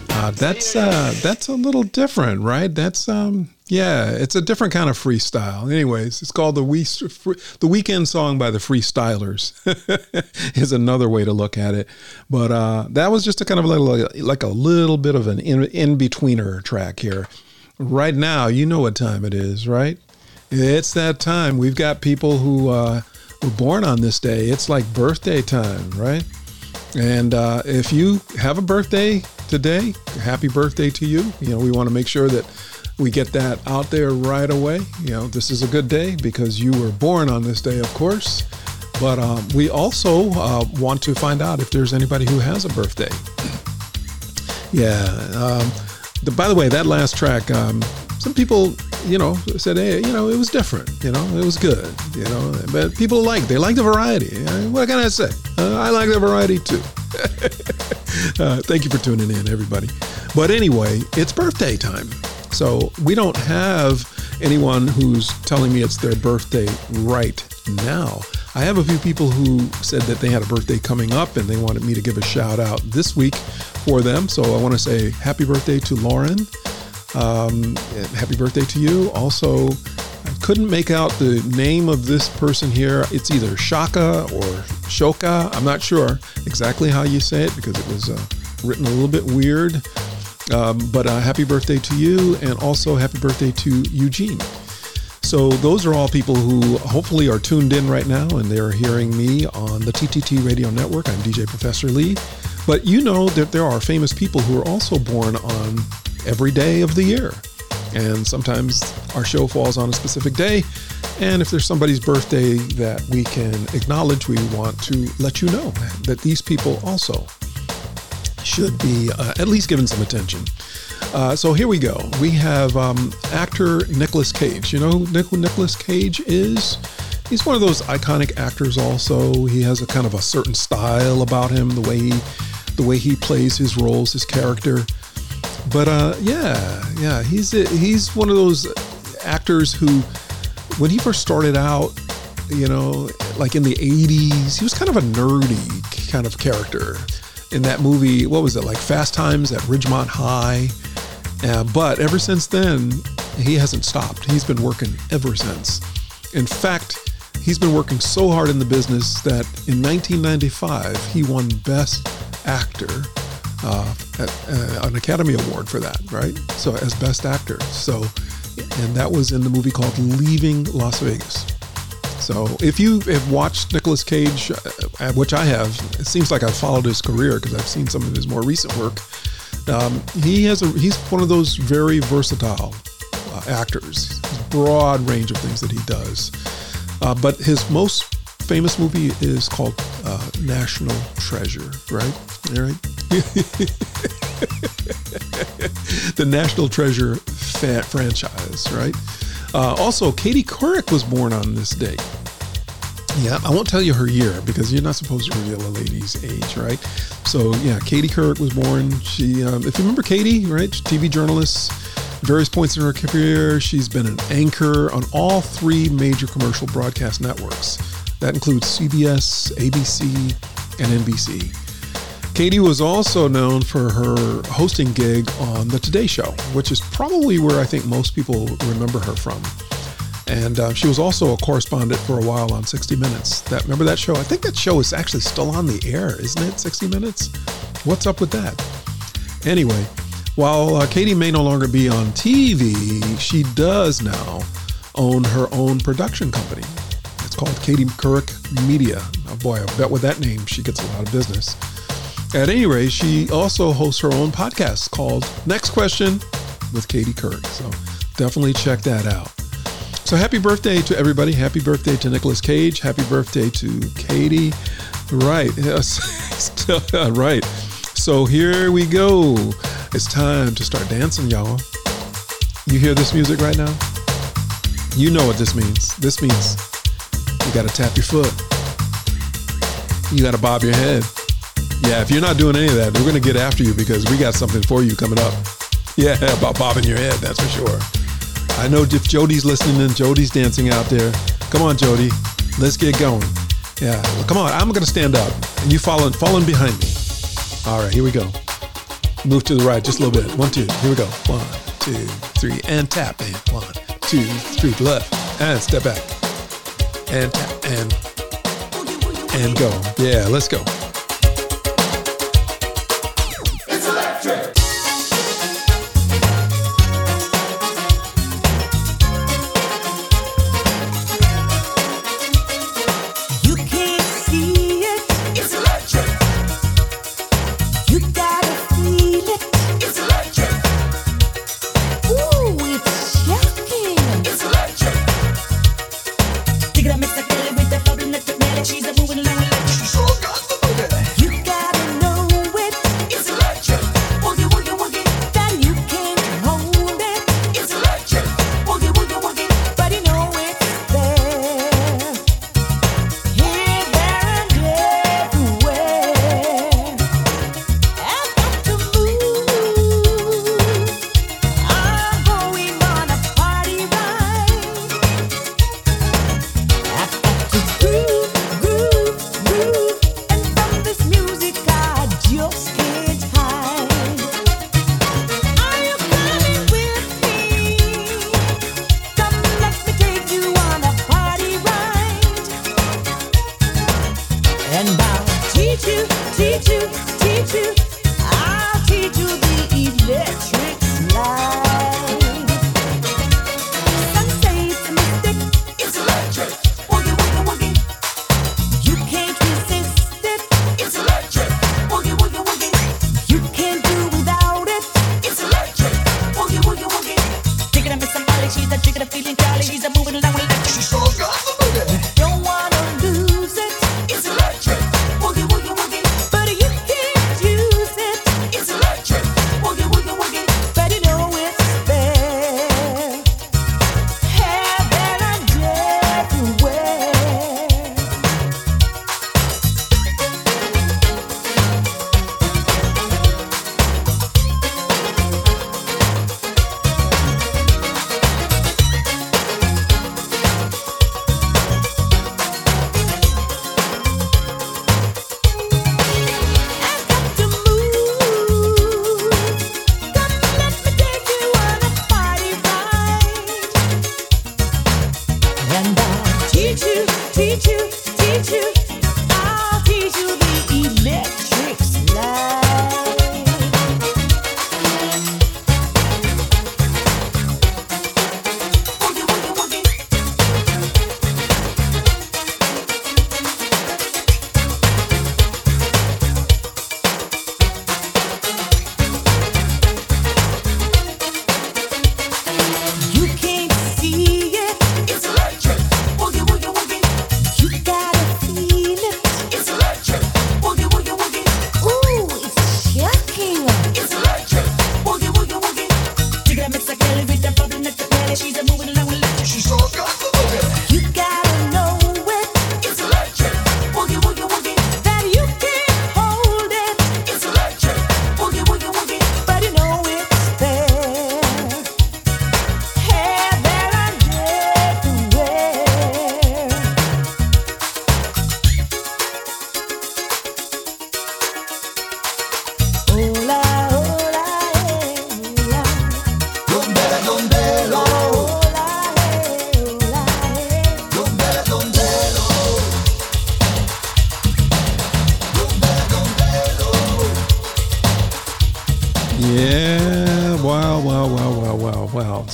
Uh, that's uh, that's a little different, right? That's um, yeah, it's a different kind of freestyle. Anyways, it's called the we the weekend song by the Freestylers. is another way to look at it. But uh, that was just a kind of like, like a little bit of an in, in betweener track here. Right now, you know what time it is, right? It's that time. We've got people who uh, were born on this day. It's like birthday time, right? And uh, if you have a birthday today, happy birthday to you. You know, we want to make sure that we get that out there right away. You know, this is a good day because you were born on this day, of course. But um, we also uh, want to find out if there's anybody who has a birthday. Yeah. Um, the, by the way, that last track, um, some people, you know, said, hey, you know, it was different. You know, it was good. You know, but people like they like the variety. What can I say? Uh, I like the variety too. uh, thank you for tuning in, everybody. But anyway, it's birthday time. So we don't have anyone who's telling me it's their birthday right now. I have a few people who said that they had a birthday coming up and they wanted me to give a shout out this week for them. So I want to say happy birthday to Lauren. Um, happy birthday to you. Also, I couldn't make out the name of this person here. It's either Shaka or Shoka. I'm not sure exactly how you say it because it was uh, written a little bit weird. Um, but uh, happy birthday to you, and also happy birthday to Eugene. So those are all people who hopefully are tuned in right now, and they're hearing me on the TTT Radio Network. I'm DJ Professor Lee. But you know that there are famous people who are also born on every day of the year. And sometimes our show falls on a specific day. And if there's somebody's birthday that we can acknowledge, we want to let you know that these people also should be uh, at least given some attention. Uh, so here we go. We have um, actor Nicolas Cage. You know who Nic- Nicolas Cage is? He's one of those iconic actors. Also, he has a kind of a certain style about him, the way he, the way he plays his roles, his character. But uh, yeah, yeah, he's a, he's one of those actors who, when he first started out, you know, like in the '80s, he was kind of a nerdy kind of character in that movie. What was it like? Fast Times at Ridgemont High. Uh, but ever since then, he hasn't stopped. He's been working ever since. In fact, he's been working so hard in the business that in 1995 he won Best Actor, uh, uh, an Academy Award for that, right? So as Best Actor. So, and that was in the movie called Leaving Las Vegas. So if you have watched Nicolas Cage, uh, which I have, it seems like I've followed his career because I've seen some of his more recent work. Um, he has a he's one of those very versatile uh, actors. Broad range of things that he does. Uh, but his most famous movie is called uh, National Treasure, right? All right. the National Treasure fa- franchise, right? Uh, also, Katie Couric was born on this date. Yeah, I won't tell you her year because you're not supposed to reveal a lady's age, right? So yeah, Katie Couric was born. She, um, if you remember Katie, right, TV journalist. Various points in her career, she's been an anchor on all three major commercial broadcast networks. That includes CBS, ABC, and NBC. Katie was also known for her hosting gig on The Today Show, which is probably where I think most people remember her from. And uh, she was also a correspondent for a while on 60 Minutes. That remember that show? I think that show is actually still on the air, isn't it? 60 Minutes. What's up with that? Anyway, while uh, Katie may no longer be on TV, she does now own her own production company. Called Katie Couric Media. Boy, I bet with that name she gets a lot of business. At any rate, she also hosts her own podcast called Next Question with Katie Couric. So definitely check that out. So happy birthday to everybody. Happy birthday to Nicolas Cage. Happy birthday to Katie. Right. Yes. right. So here we go. It's time to start dancing, y'all. You hear this music right now? You know what this means. This means you got to tap your foot. You got to bob your head. Yeah, if you're not doing any of that, we're going to get after you because we got something for you coming up. Yeah, about bobbing your head, that's for sure. I know if Jody's listening and Jody's dancing out there. Come on, Jody. Let's get going. Yeah, well, come on. I'm going to stand up and you following, following behind me. All right, here we go. Move to the right just a little bit. One, two. Here we go. One, two, three, and tap. And one, two, three. Left and step back and and and go. Yeah, let's go.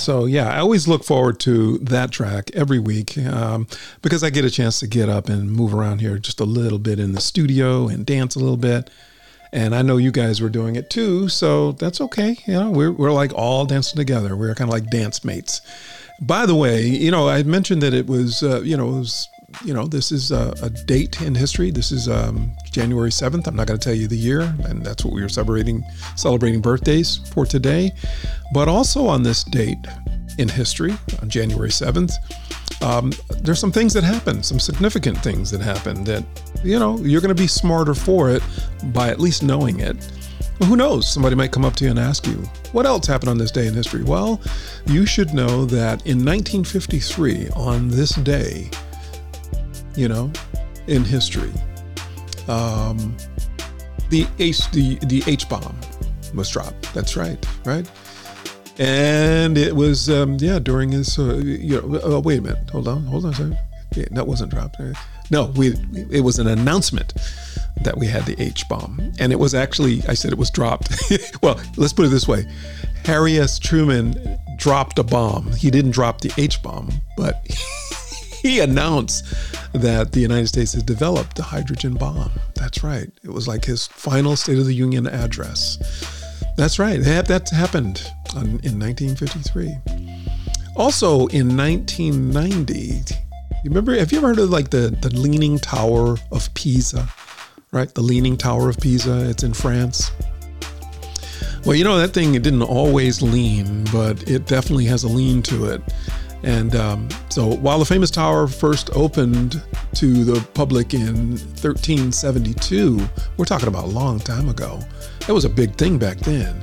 So, yeah, I always look forward to that track every week um, because I get a chance to get up and move around here just a little bit in the studio and dance a little bit. And I know you guys were doing it too, so that's okay. You know, we're, we're like all dancing together. We're kind of like dance mates. By the way, you know, I mentioned that it was, uh, you know, it was, you know, this is a, a date in history. This is um, January 7th. I'm not going to tell you the year, and that's what we were celebrating, celebrating birthdays for today. But also on this date in history, on January 7th, um, there's some things that happen, some significant things that happen that, you know, you're going to be smarter for it by at least knowing it. Who knows? Somebody might come up to you and ask you, what else happened on this day in history? Well, you should know that in 1953, on this day, you know, in history, um, the H the the H bomb was dropped. That's right, right. And it was um, yeah during his uh, you know uh, wait a minute. Hold on hold on second. Yeah, that wasn't dropped. No we it was an announcement that we had the H bomb. And it was actually I said it was dropped. Well let's put it this way. Harry S. Truman dropped a bomb. He didn't drop the H bomb but he announced that the United States has developed the hydrogen bomb. That's right. It was like his final State of the Union address. That's right. That, that happened on, in 1953. Also in 1990, you remember, have you ever heard of like the, the Leaning Tower of Pisa? Right? The Leaning Tower of Pisa. It's in France. Well, you know, that thing, it didn't always lean, but it definitely has a lean to it. And um, so while the famous tower first opened to the public in 1372, we're talking about a long time ago. It was a big thing back then.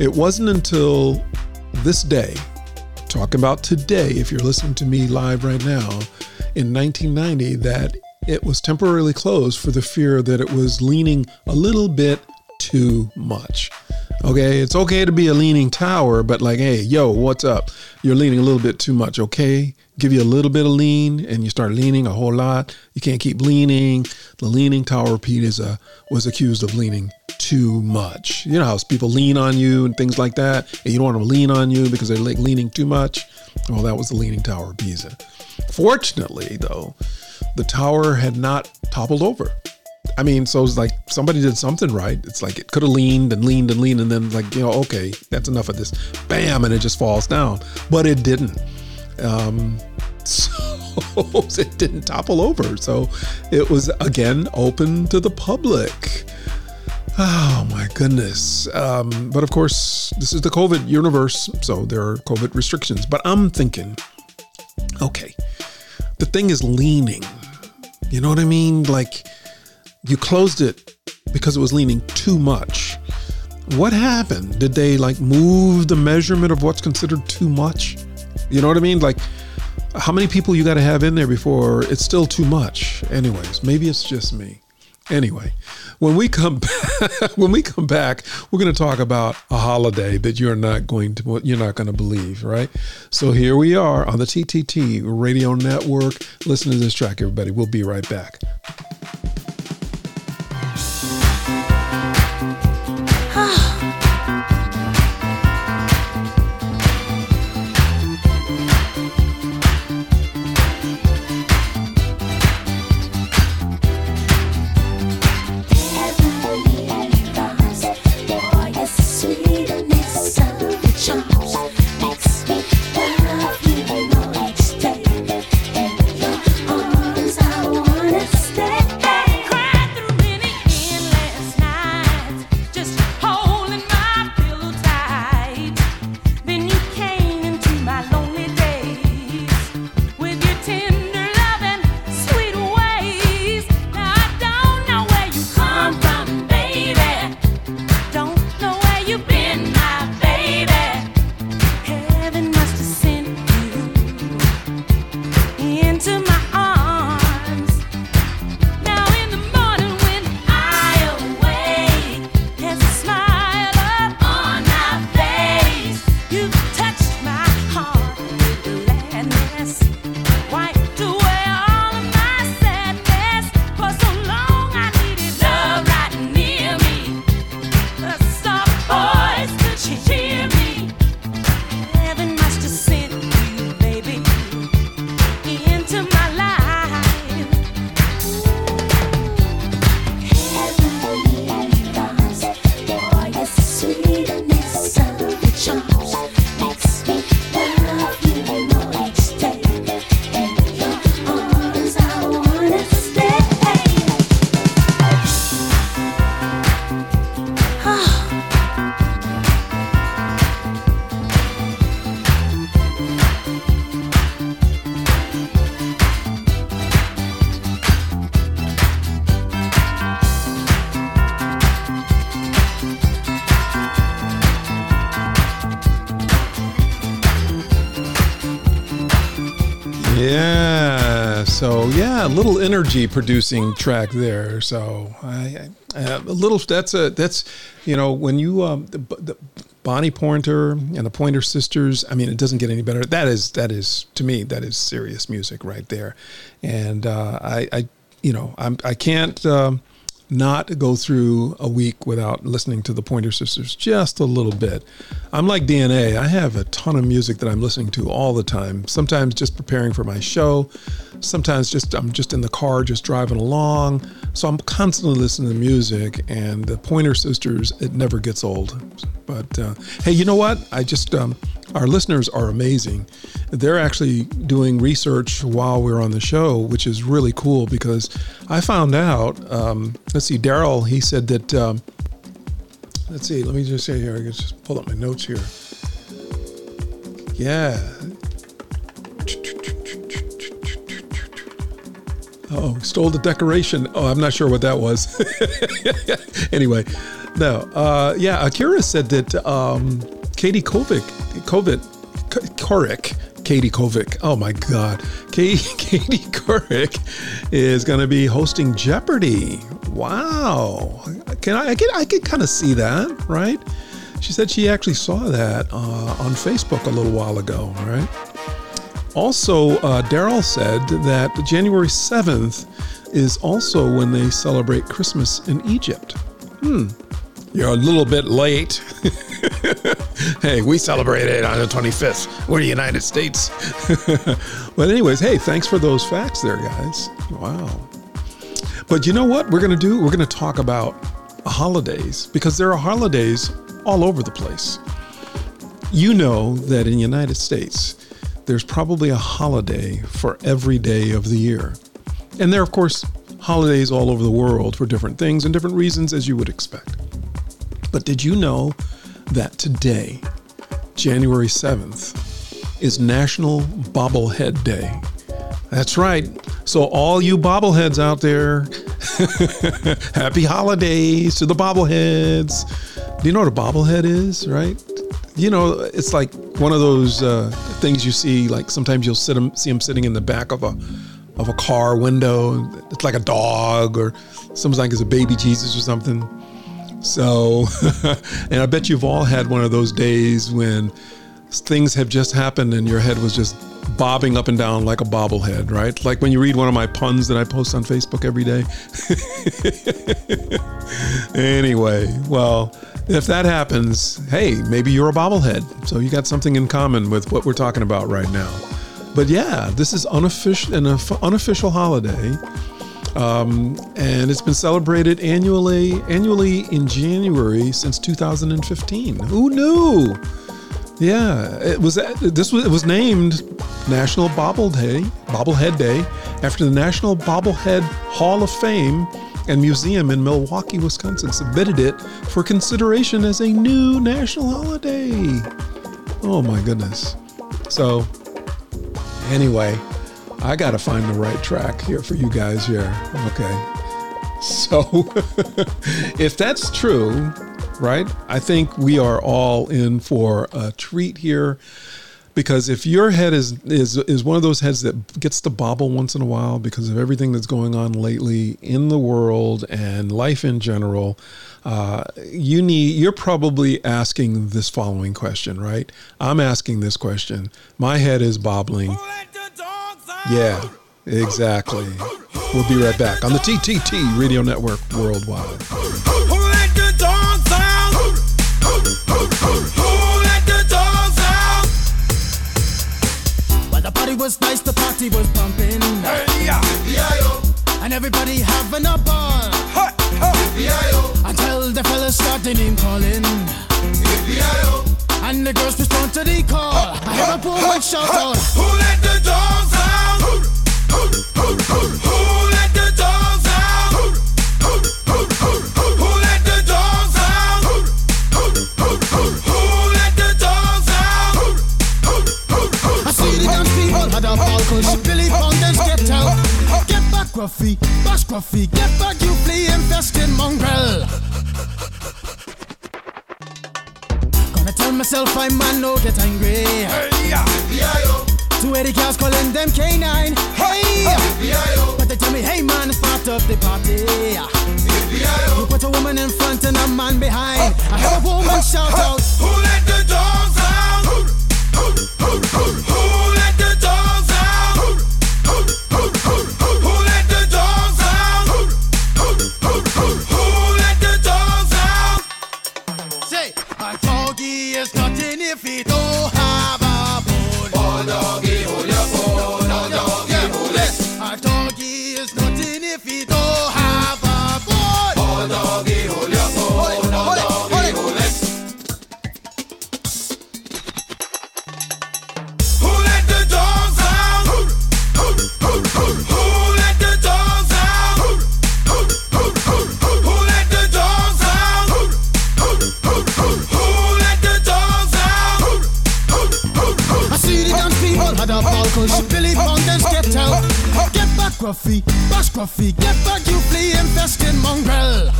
It wasn't until this day, talking about today, if you're listening to me live right now, in 1990, that it was temporarily closed for the fear that it was leaning a little bit too much. Okay, it's okay to be a leaning tower, but like, hey, yo, what's up? You're leaning a little bit too much, okay? Give you a little bit of lean and you start leaning a whole lot. You can't keep leaning. The leaning tower of Pisa uh, was accused of leaning too much. You know how people lean on you and things like that, and you don't want them to lean on you because they're like leaning too much. Well, that was the leaning tower of Pisa. Fortunately, though, the tower had not toppled over. I mean, so it's like somebody did something right. It's like it could have leaned and leaned and leaned, and then like you know, okay, that's enough of this. Bam, and it just falls down. But it didn't. Um, so it didn't topple over. So it was again open to the public. Oh my goodness. Um, but of course, this is the COVID universe, so there are COVID restrictions. But I'm thinking, okay, the thing is leaning. You know what I mean? Like you closed it because it was leaning too much. What happened? Did they like move the measurement of what's considered too much? You know what I mean? Like how many people you got to have in there before it's still too much? Anyways, maybe it's just me. Anyway, when we come back, when we come back, we're going to talk about a holiday that you're not going to you're not going to believe, right? So here we are on the TTT Radio Network. Listen to this track, everybody. We'll be right back. Little energy producing track there. So I, I a little that's a that's you know when you um the, the Bonnie Pointer and the Pointer Sisters. I mean, it doesn't get any better. That is that is to me that is serious music right there. And uh, I I you know I'm I can't. Um, not go through a week without listening to the Pointer Sisters just a little bit. I'm like DNA. I have a ton of music that I'm listening to all the time. Sometimes just preparing for my show. Sometimes just I'm just in the car, just driving along. So I'm constantly listening to music. And the Pointer Sisters, it never gets old. But uh, hey, you know what? I just um, our listeners are amazing. They're actually doing research while we're on the show, which is really cool because I found out. Um, let's see, Daryl, he said that. Um, let's see, let me just say here. I can just pull up my notes here. Yeah. Oh, stole the decoration. Oh, I'm not sure what that was. anyway, no. Uh, yeah, Akira said that um, Katie Kovic, Kovic, Korik, Katie Kovic. Oh my God, Katie, Katie is going to be hosting Jeopardy. Wow, can I? I can I can kind of see that, right? She said she actually saw that uh, on Facebook a little while ago, right? Also, uh, Daryl said that January 7th is also when they celebrate Christmas in Egypt. Hmm. You're a little bit late. hey, we celebrate it on the 25th. We're the United States. but, anyways, hey, thanks for those facts there, guys. Wow. But you know what we're going to do? We're going to talk about holidays because there are holidays all over the place. You know that in the United States, there's probably a holiday for every day of the year. And there are, of course, holidays all over the world for different things and different reasons, as you would expect. But did you know that today, January 7th, is National Bobblehead Day? That's right. So, all you bobbleheads out there, happy holidays to the bobbleheads. Do you know what a bobblehead is, right? You know, it's like one of those uh, things you see, like sometimes you'll sit see them sitting in the back of a of a car window. It's like a dog, or sometimes like it's a baby Jesus or something. So, and I bet you've all had one of those days when things have just happened and your head was just bobbing up and down like a bobblehead, right? Like when you read one of my puns that I post on Facebook every day. anyway, well, if that happens, hey, maybe you're a bobblehead. So you got something in common with what we're talking about right now. But yeah, this is unofficial an unofficial holiday. Um, and it's been celebrated annually annually in January since 2015. Who knew? Yeah, it was this was it was named National Bobble Day, Bobblehead Day, after the National Bobblehead Hall of Fame and Museum in Milwaukee, Wisconsin submitted it for consideration as a new national holiday. Oh my goodness. So, anyway, I got to find the right track here for you guys here. Okay. So, if that's true, right, I think we are all in for a treat here. Because if your head is, is is one of those heads that gets to bobble once in a while because of everything that's going on lately in the world and life in general, uh, you need you're probably asking this following question, right? I'm asking this question. My head is bobbling. Yeah, exactly. We'll be right back on the TTT Radio Network Worldwide. The party was nice, the party was pumping. And everybody having a ball. Until the fellas started name calling. And the girls respond to the call. I hear a woman shout out. Who let the dogs out? Who let the dogs Gruffy, bash Gruffy, get back, you flea infested mongrel. Gonna tell myself I man no get angry. Two eighty cows calling them canine. Hey, but they tell me, hey man, it's part of the party. You put a woman in front and a man behind. Oh, I heard a oh, woman oh, shout out. Who let the dogs out? Who let the dogs Cristo Gruffy, get back, you flea infested mongrel.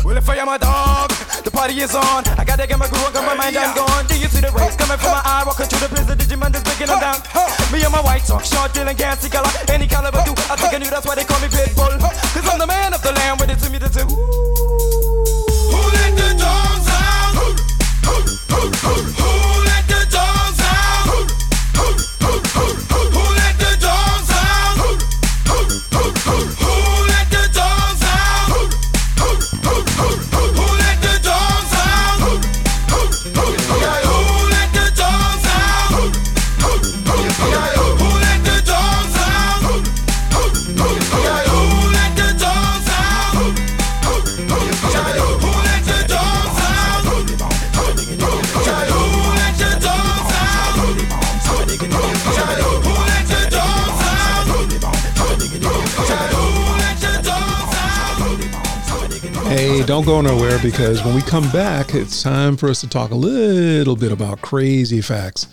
Well, if I am a dog, the party is on. I gotta get my groove on, cause my mind I'm gone. Do you see the rays coming from my eye? Walking through the blizzard, Digimon is breaking them down. Me and my white talk, short, deal, and gassy color. Any caliber do. I think I knew that's why they call me Pitbull. Cause I'm the man of the land with it to me don't go nowhere because when we come back, it's time for us to talk a little bit about crazy facts.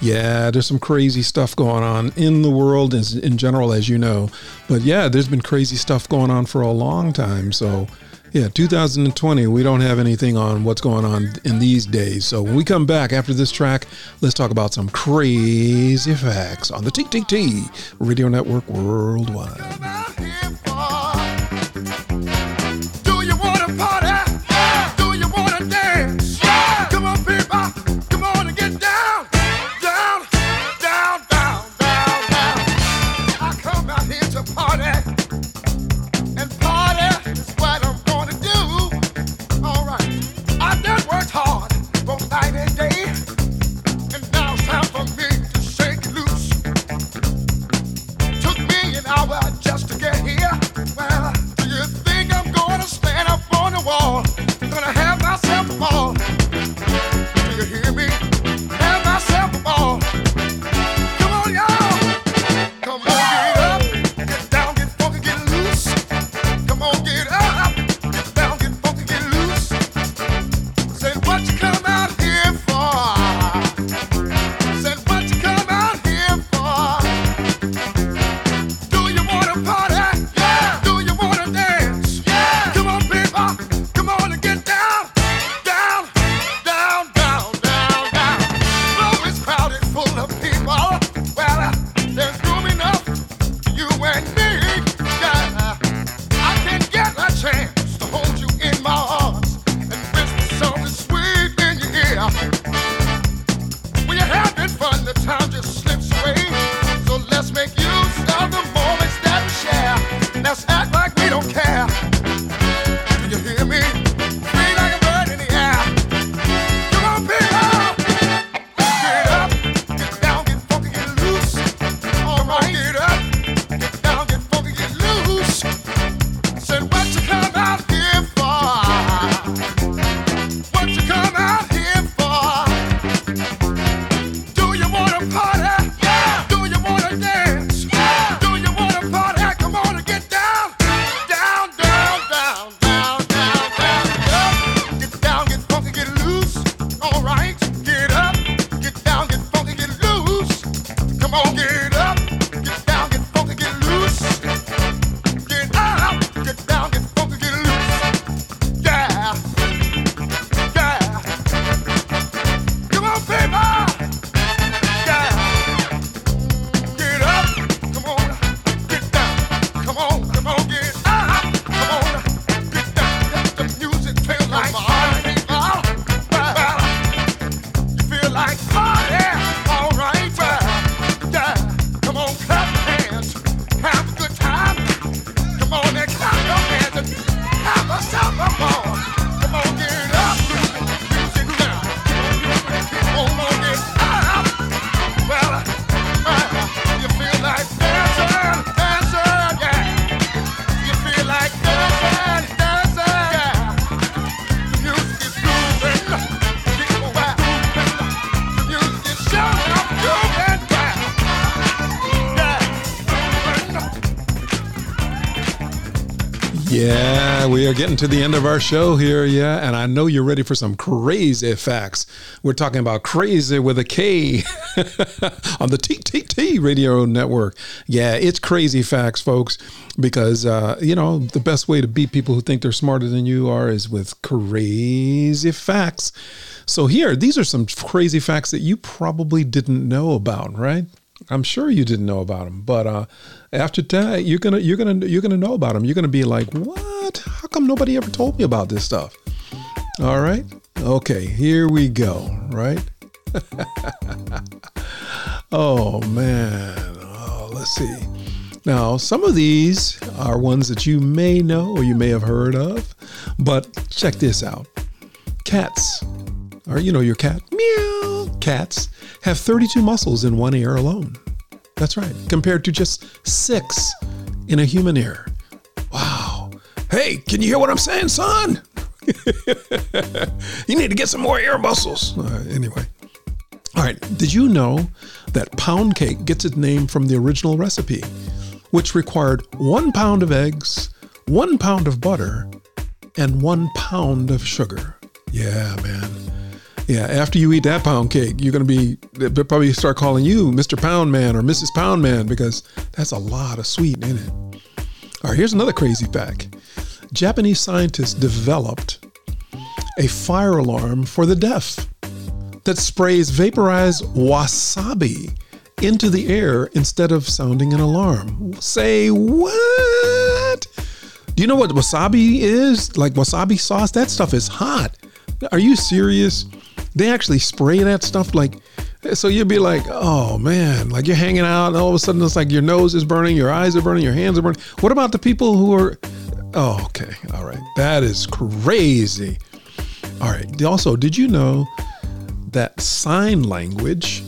Yeah, there's some crazy stuff going on in the world in, in general, as you know. But yeah, there's been crazy stuff going on for a long time. So Yeah, 2020, we don't have anything on what's going on in these days. So when we come back after this track, let's talk about some crazy facts on the TTT Radio Network Worldwide. We are getting to the end of our show here. Yeah, and I know you're ready for some crazy facts. We're talking about crazy with a K on the TTT radio network. Yeah, it's crazy facts, folks, because, uh, you know, the best way to beat people who think they're smarter than you are is with crazy facts. So, here, these are some crazy facts that you probably didn't know about, right? I'm sure you didn't know about them, but uh, after that, you're gonna you're gonna you're gonna know about them. You're gonna be like, what? Come nobody ever told me about this stuff? All right, okay, here we go. Right? oh man, oh, let's see. Now, some of these are ones that you may know or you may have heard of, but check this out. Cats, or you know your cat, meow. Cats have 32 muscles in one ear alone. That's right, compared to just six in a human ear. Hey, can you hear what I'm saying, son? you need to get some more ear muscles. Uh, anyway. All right. Did you know that pound cake gets its name from the original recipe, which required one pound of eggs, one pound of butter, and one pound of sugar? Yeah, man. Yeah, after you eat that pound cake, you're going to be, they'll probably start calling you Mr. Pound Man or Mrs. Pound Man because that's a lot of sweet in it. All right, here's another crazy fact. Japanese scientists developed a fire alarm for the deaf that sprays vaporized wasabi into the air instead of sounding an alarm. Say what? Do you know what wasabi is? Like wasabi sauce? That stuff is hot. Are you serious? They actually spray that stuff like so you'd be like, oh man, like you're hanging out, and all of a sudden it's like your nose is burning, your eyes are burning, your hands are burning. What about the people who are oh okay, all right. That is crazy. All right. Also, did you know that sign language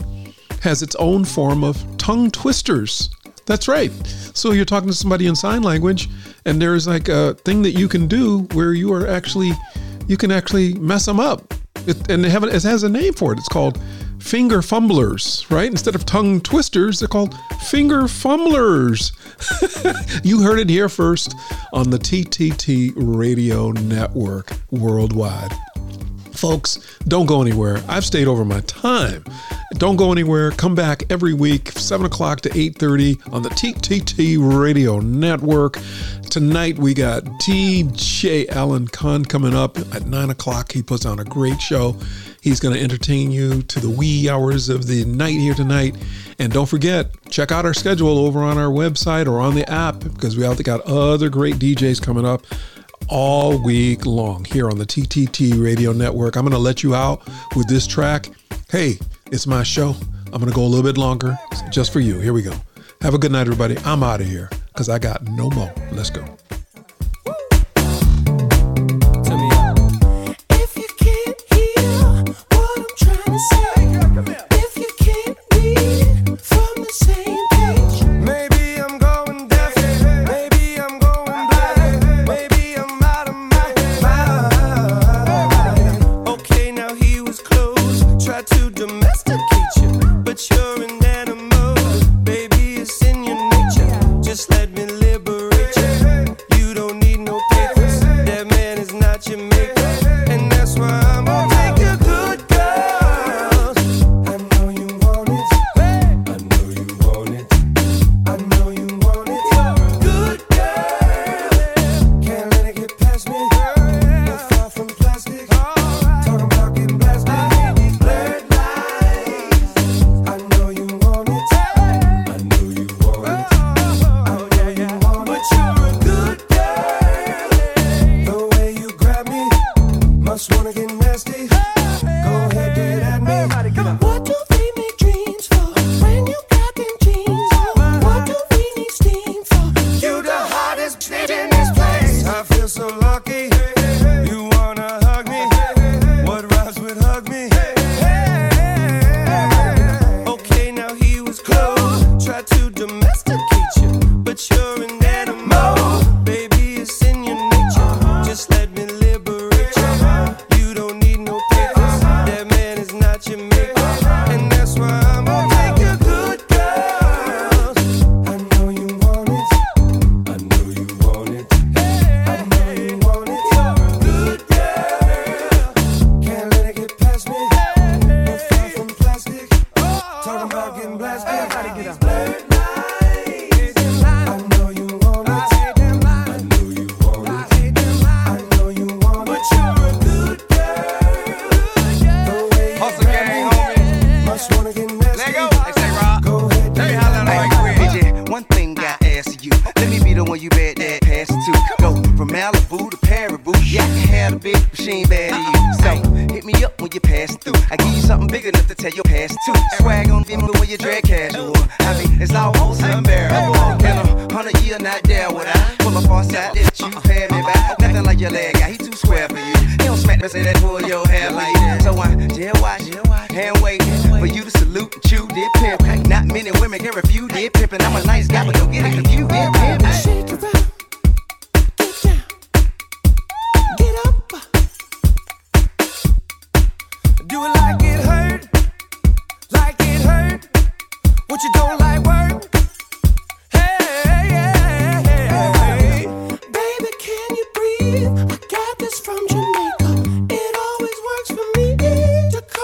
has its own form of tongue twisters? That's right. So you're talking to somebody in sign language, and there's like a thing that you can do where you are actually, you can actually mess them up. It, and have it has a name for it. It's called finger fumblers, right? Instead of tongue twisters, they're called finger fumblers. you heard it here first on the TTT Radio Network worldwide. Folks, don't go anywhere. I've stayed over my time. Don't go anywhere. Come back every week, 7 o'clock to 8.30 on the TTT Radio Network. Tonight we got DJ Alan Kahn coming up at 9 o'clock. He puts on a great show. He's going to entertain you to the wee hours of the night here tonight. And don't forget, check out our schedule over on our website or on the app because we got other great DJs coming up all week long here on the TTT Radio Network. I'm going to let you out with this track. Hey, it's my show. I'm going to go a little bit longer just for you. Here we go. Have a good night, everybody. I'm out of here because I got no more. Let's go.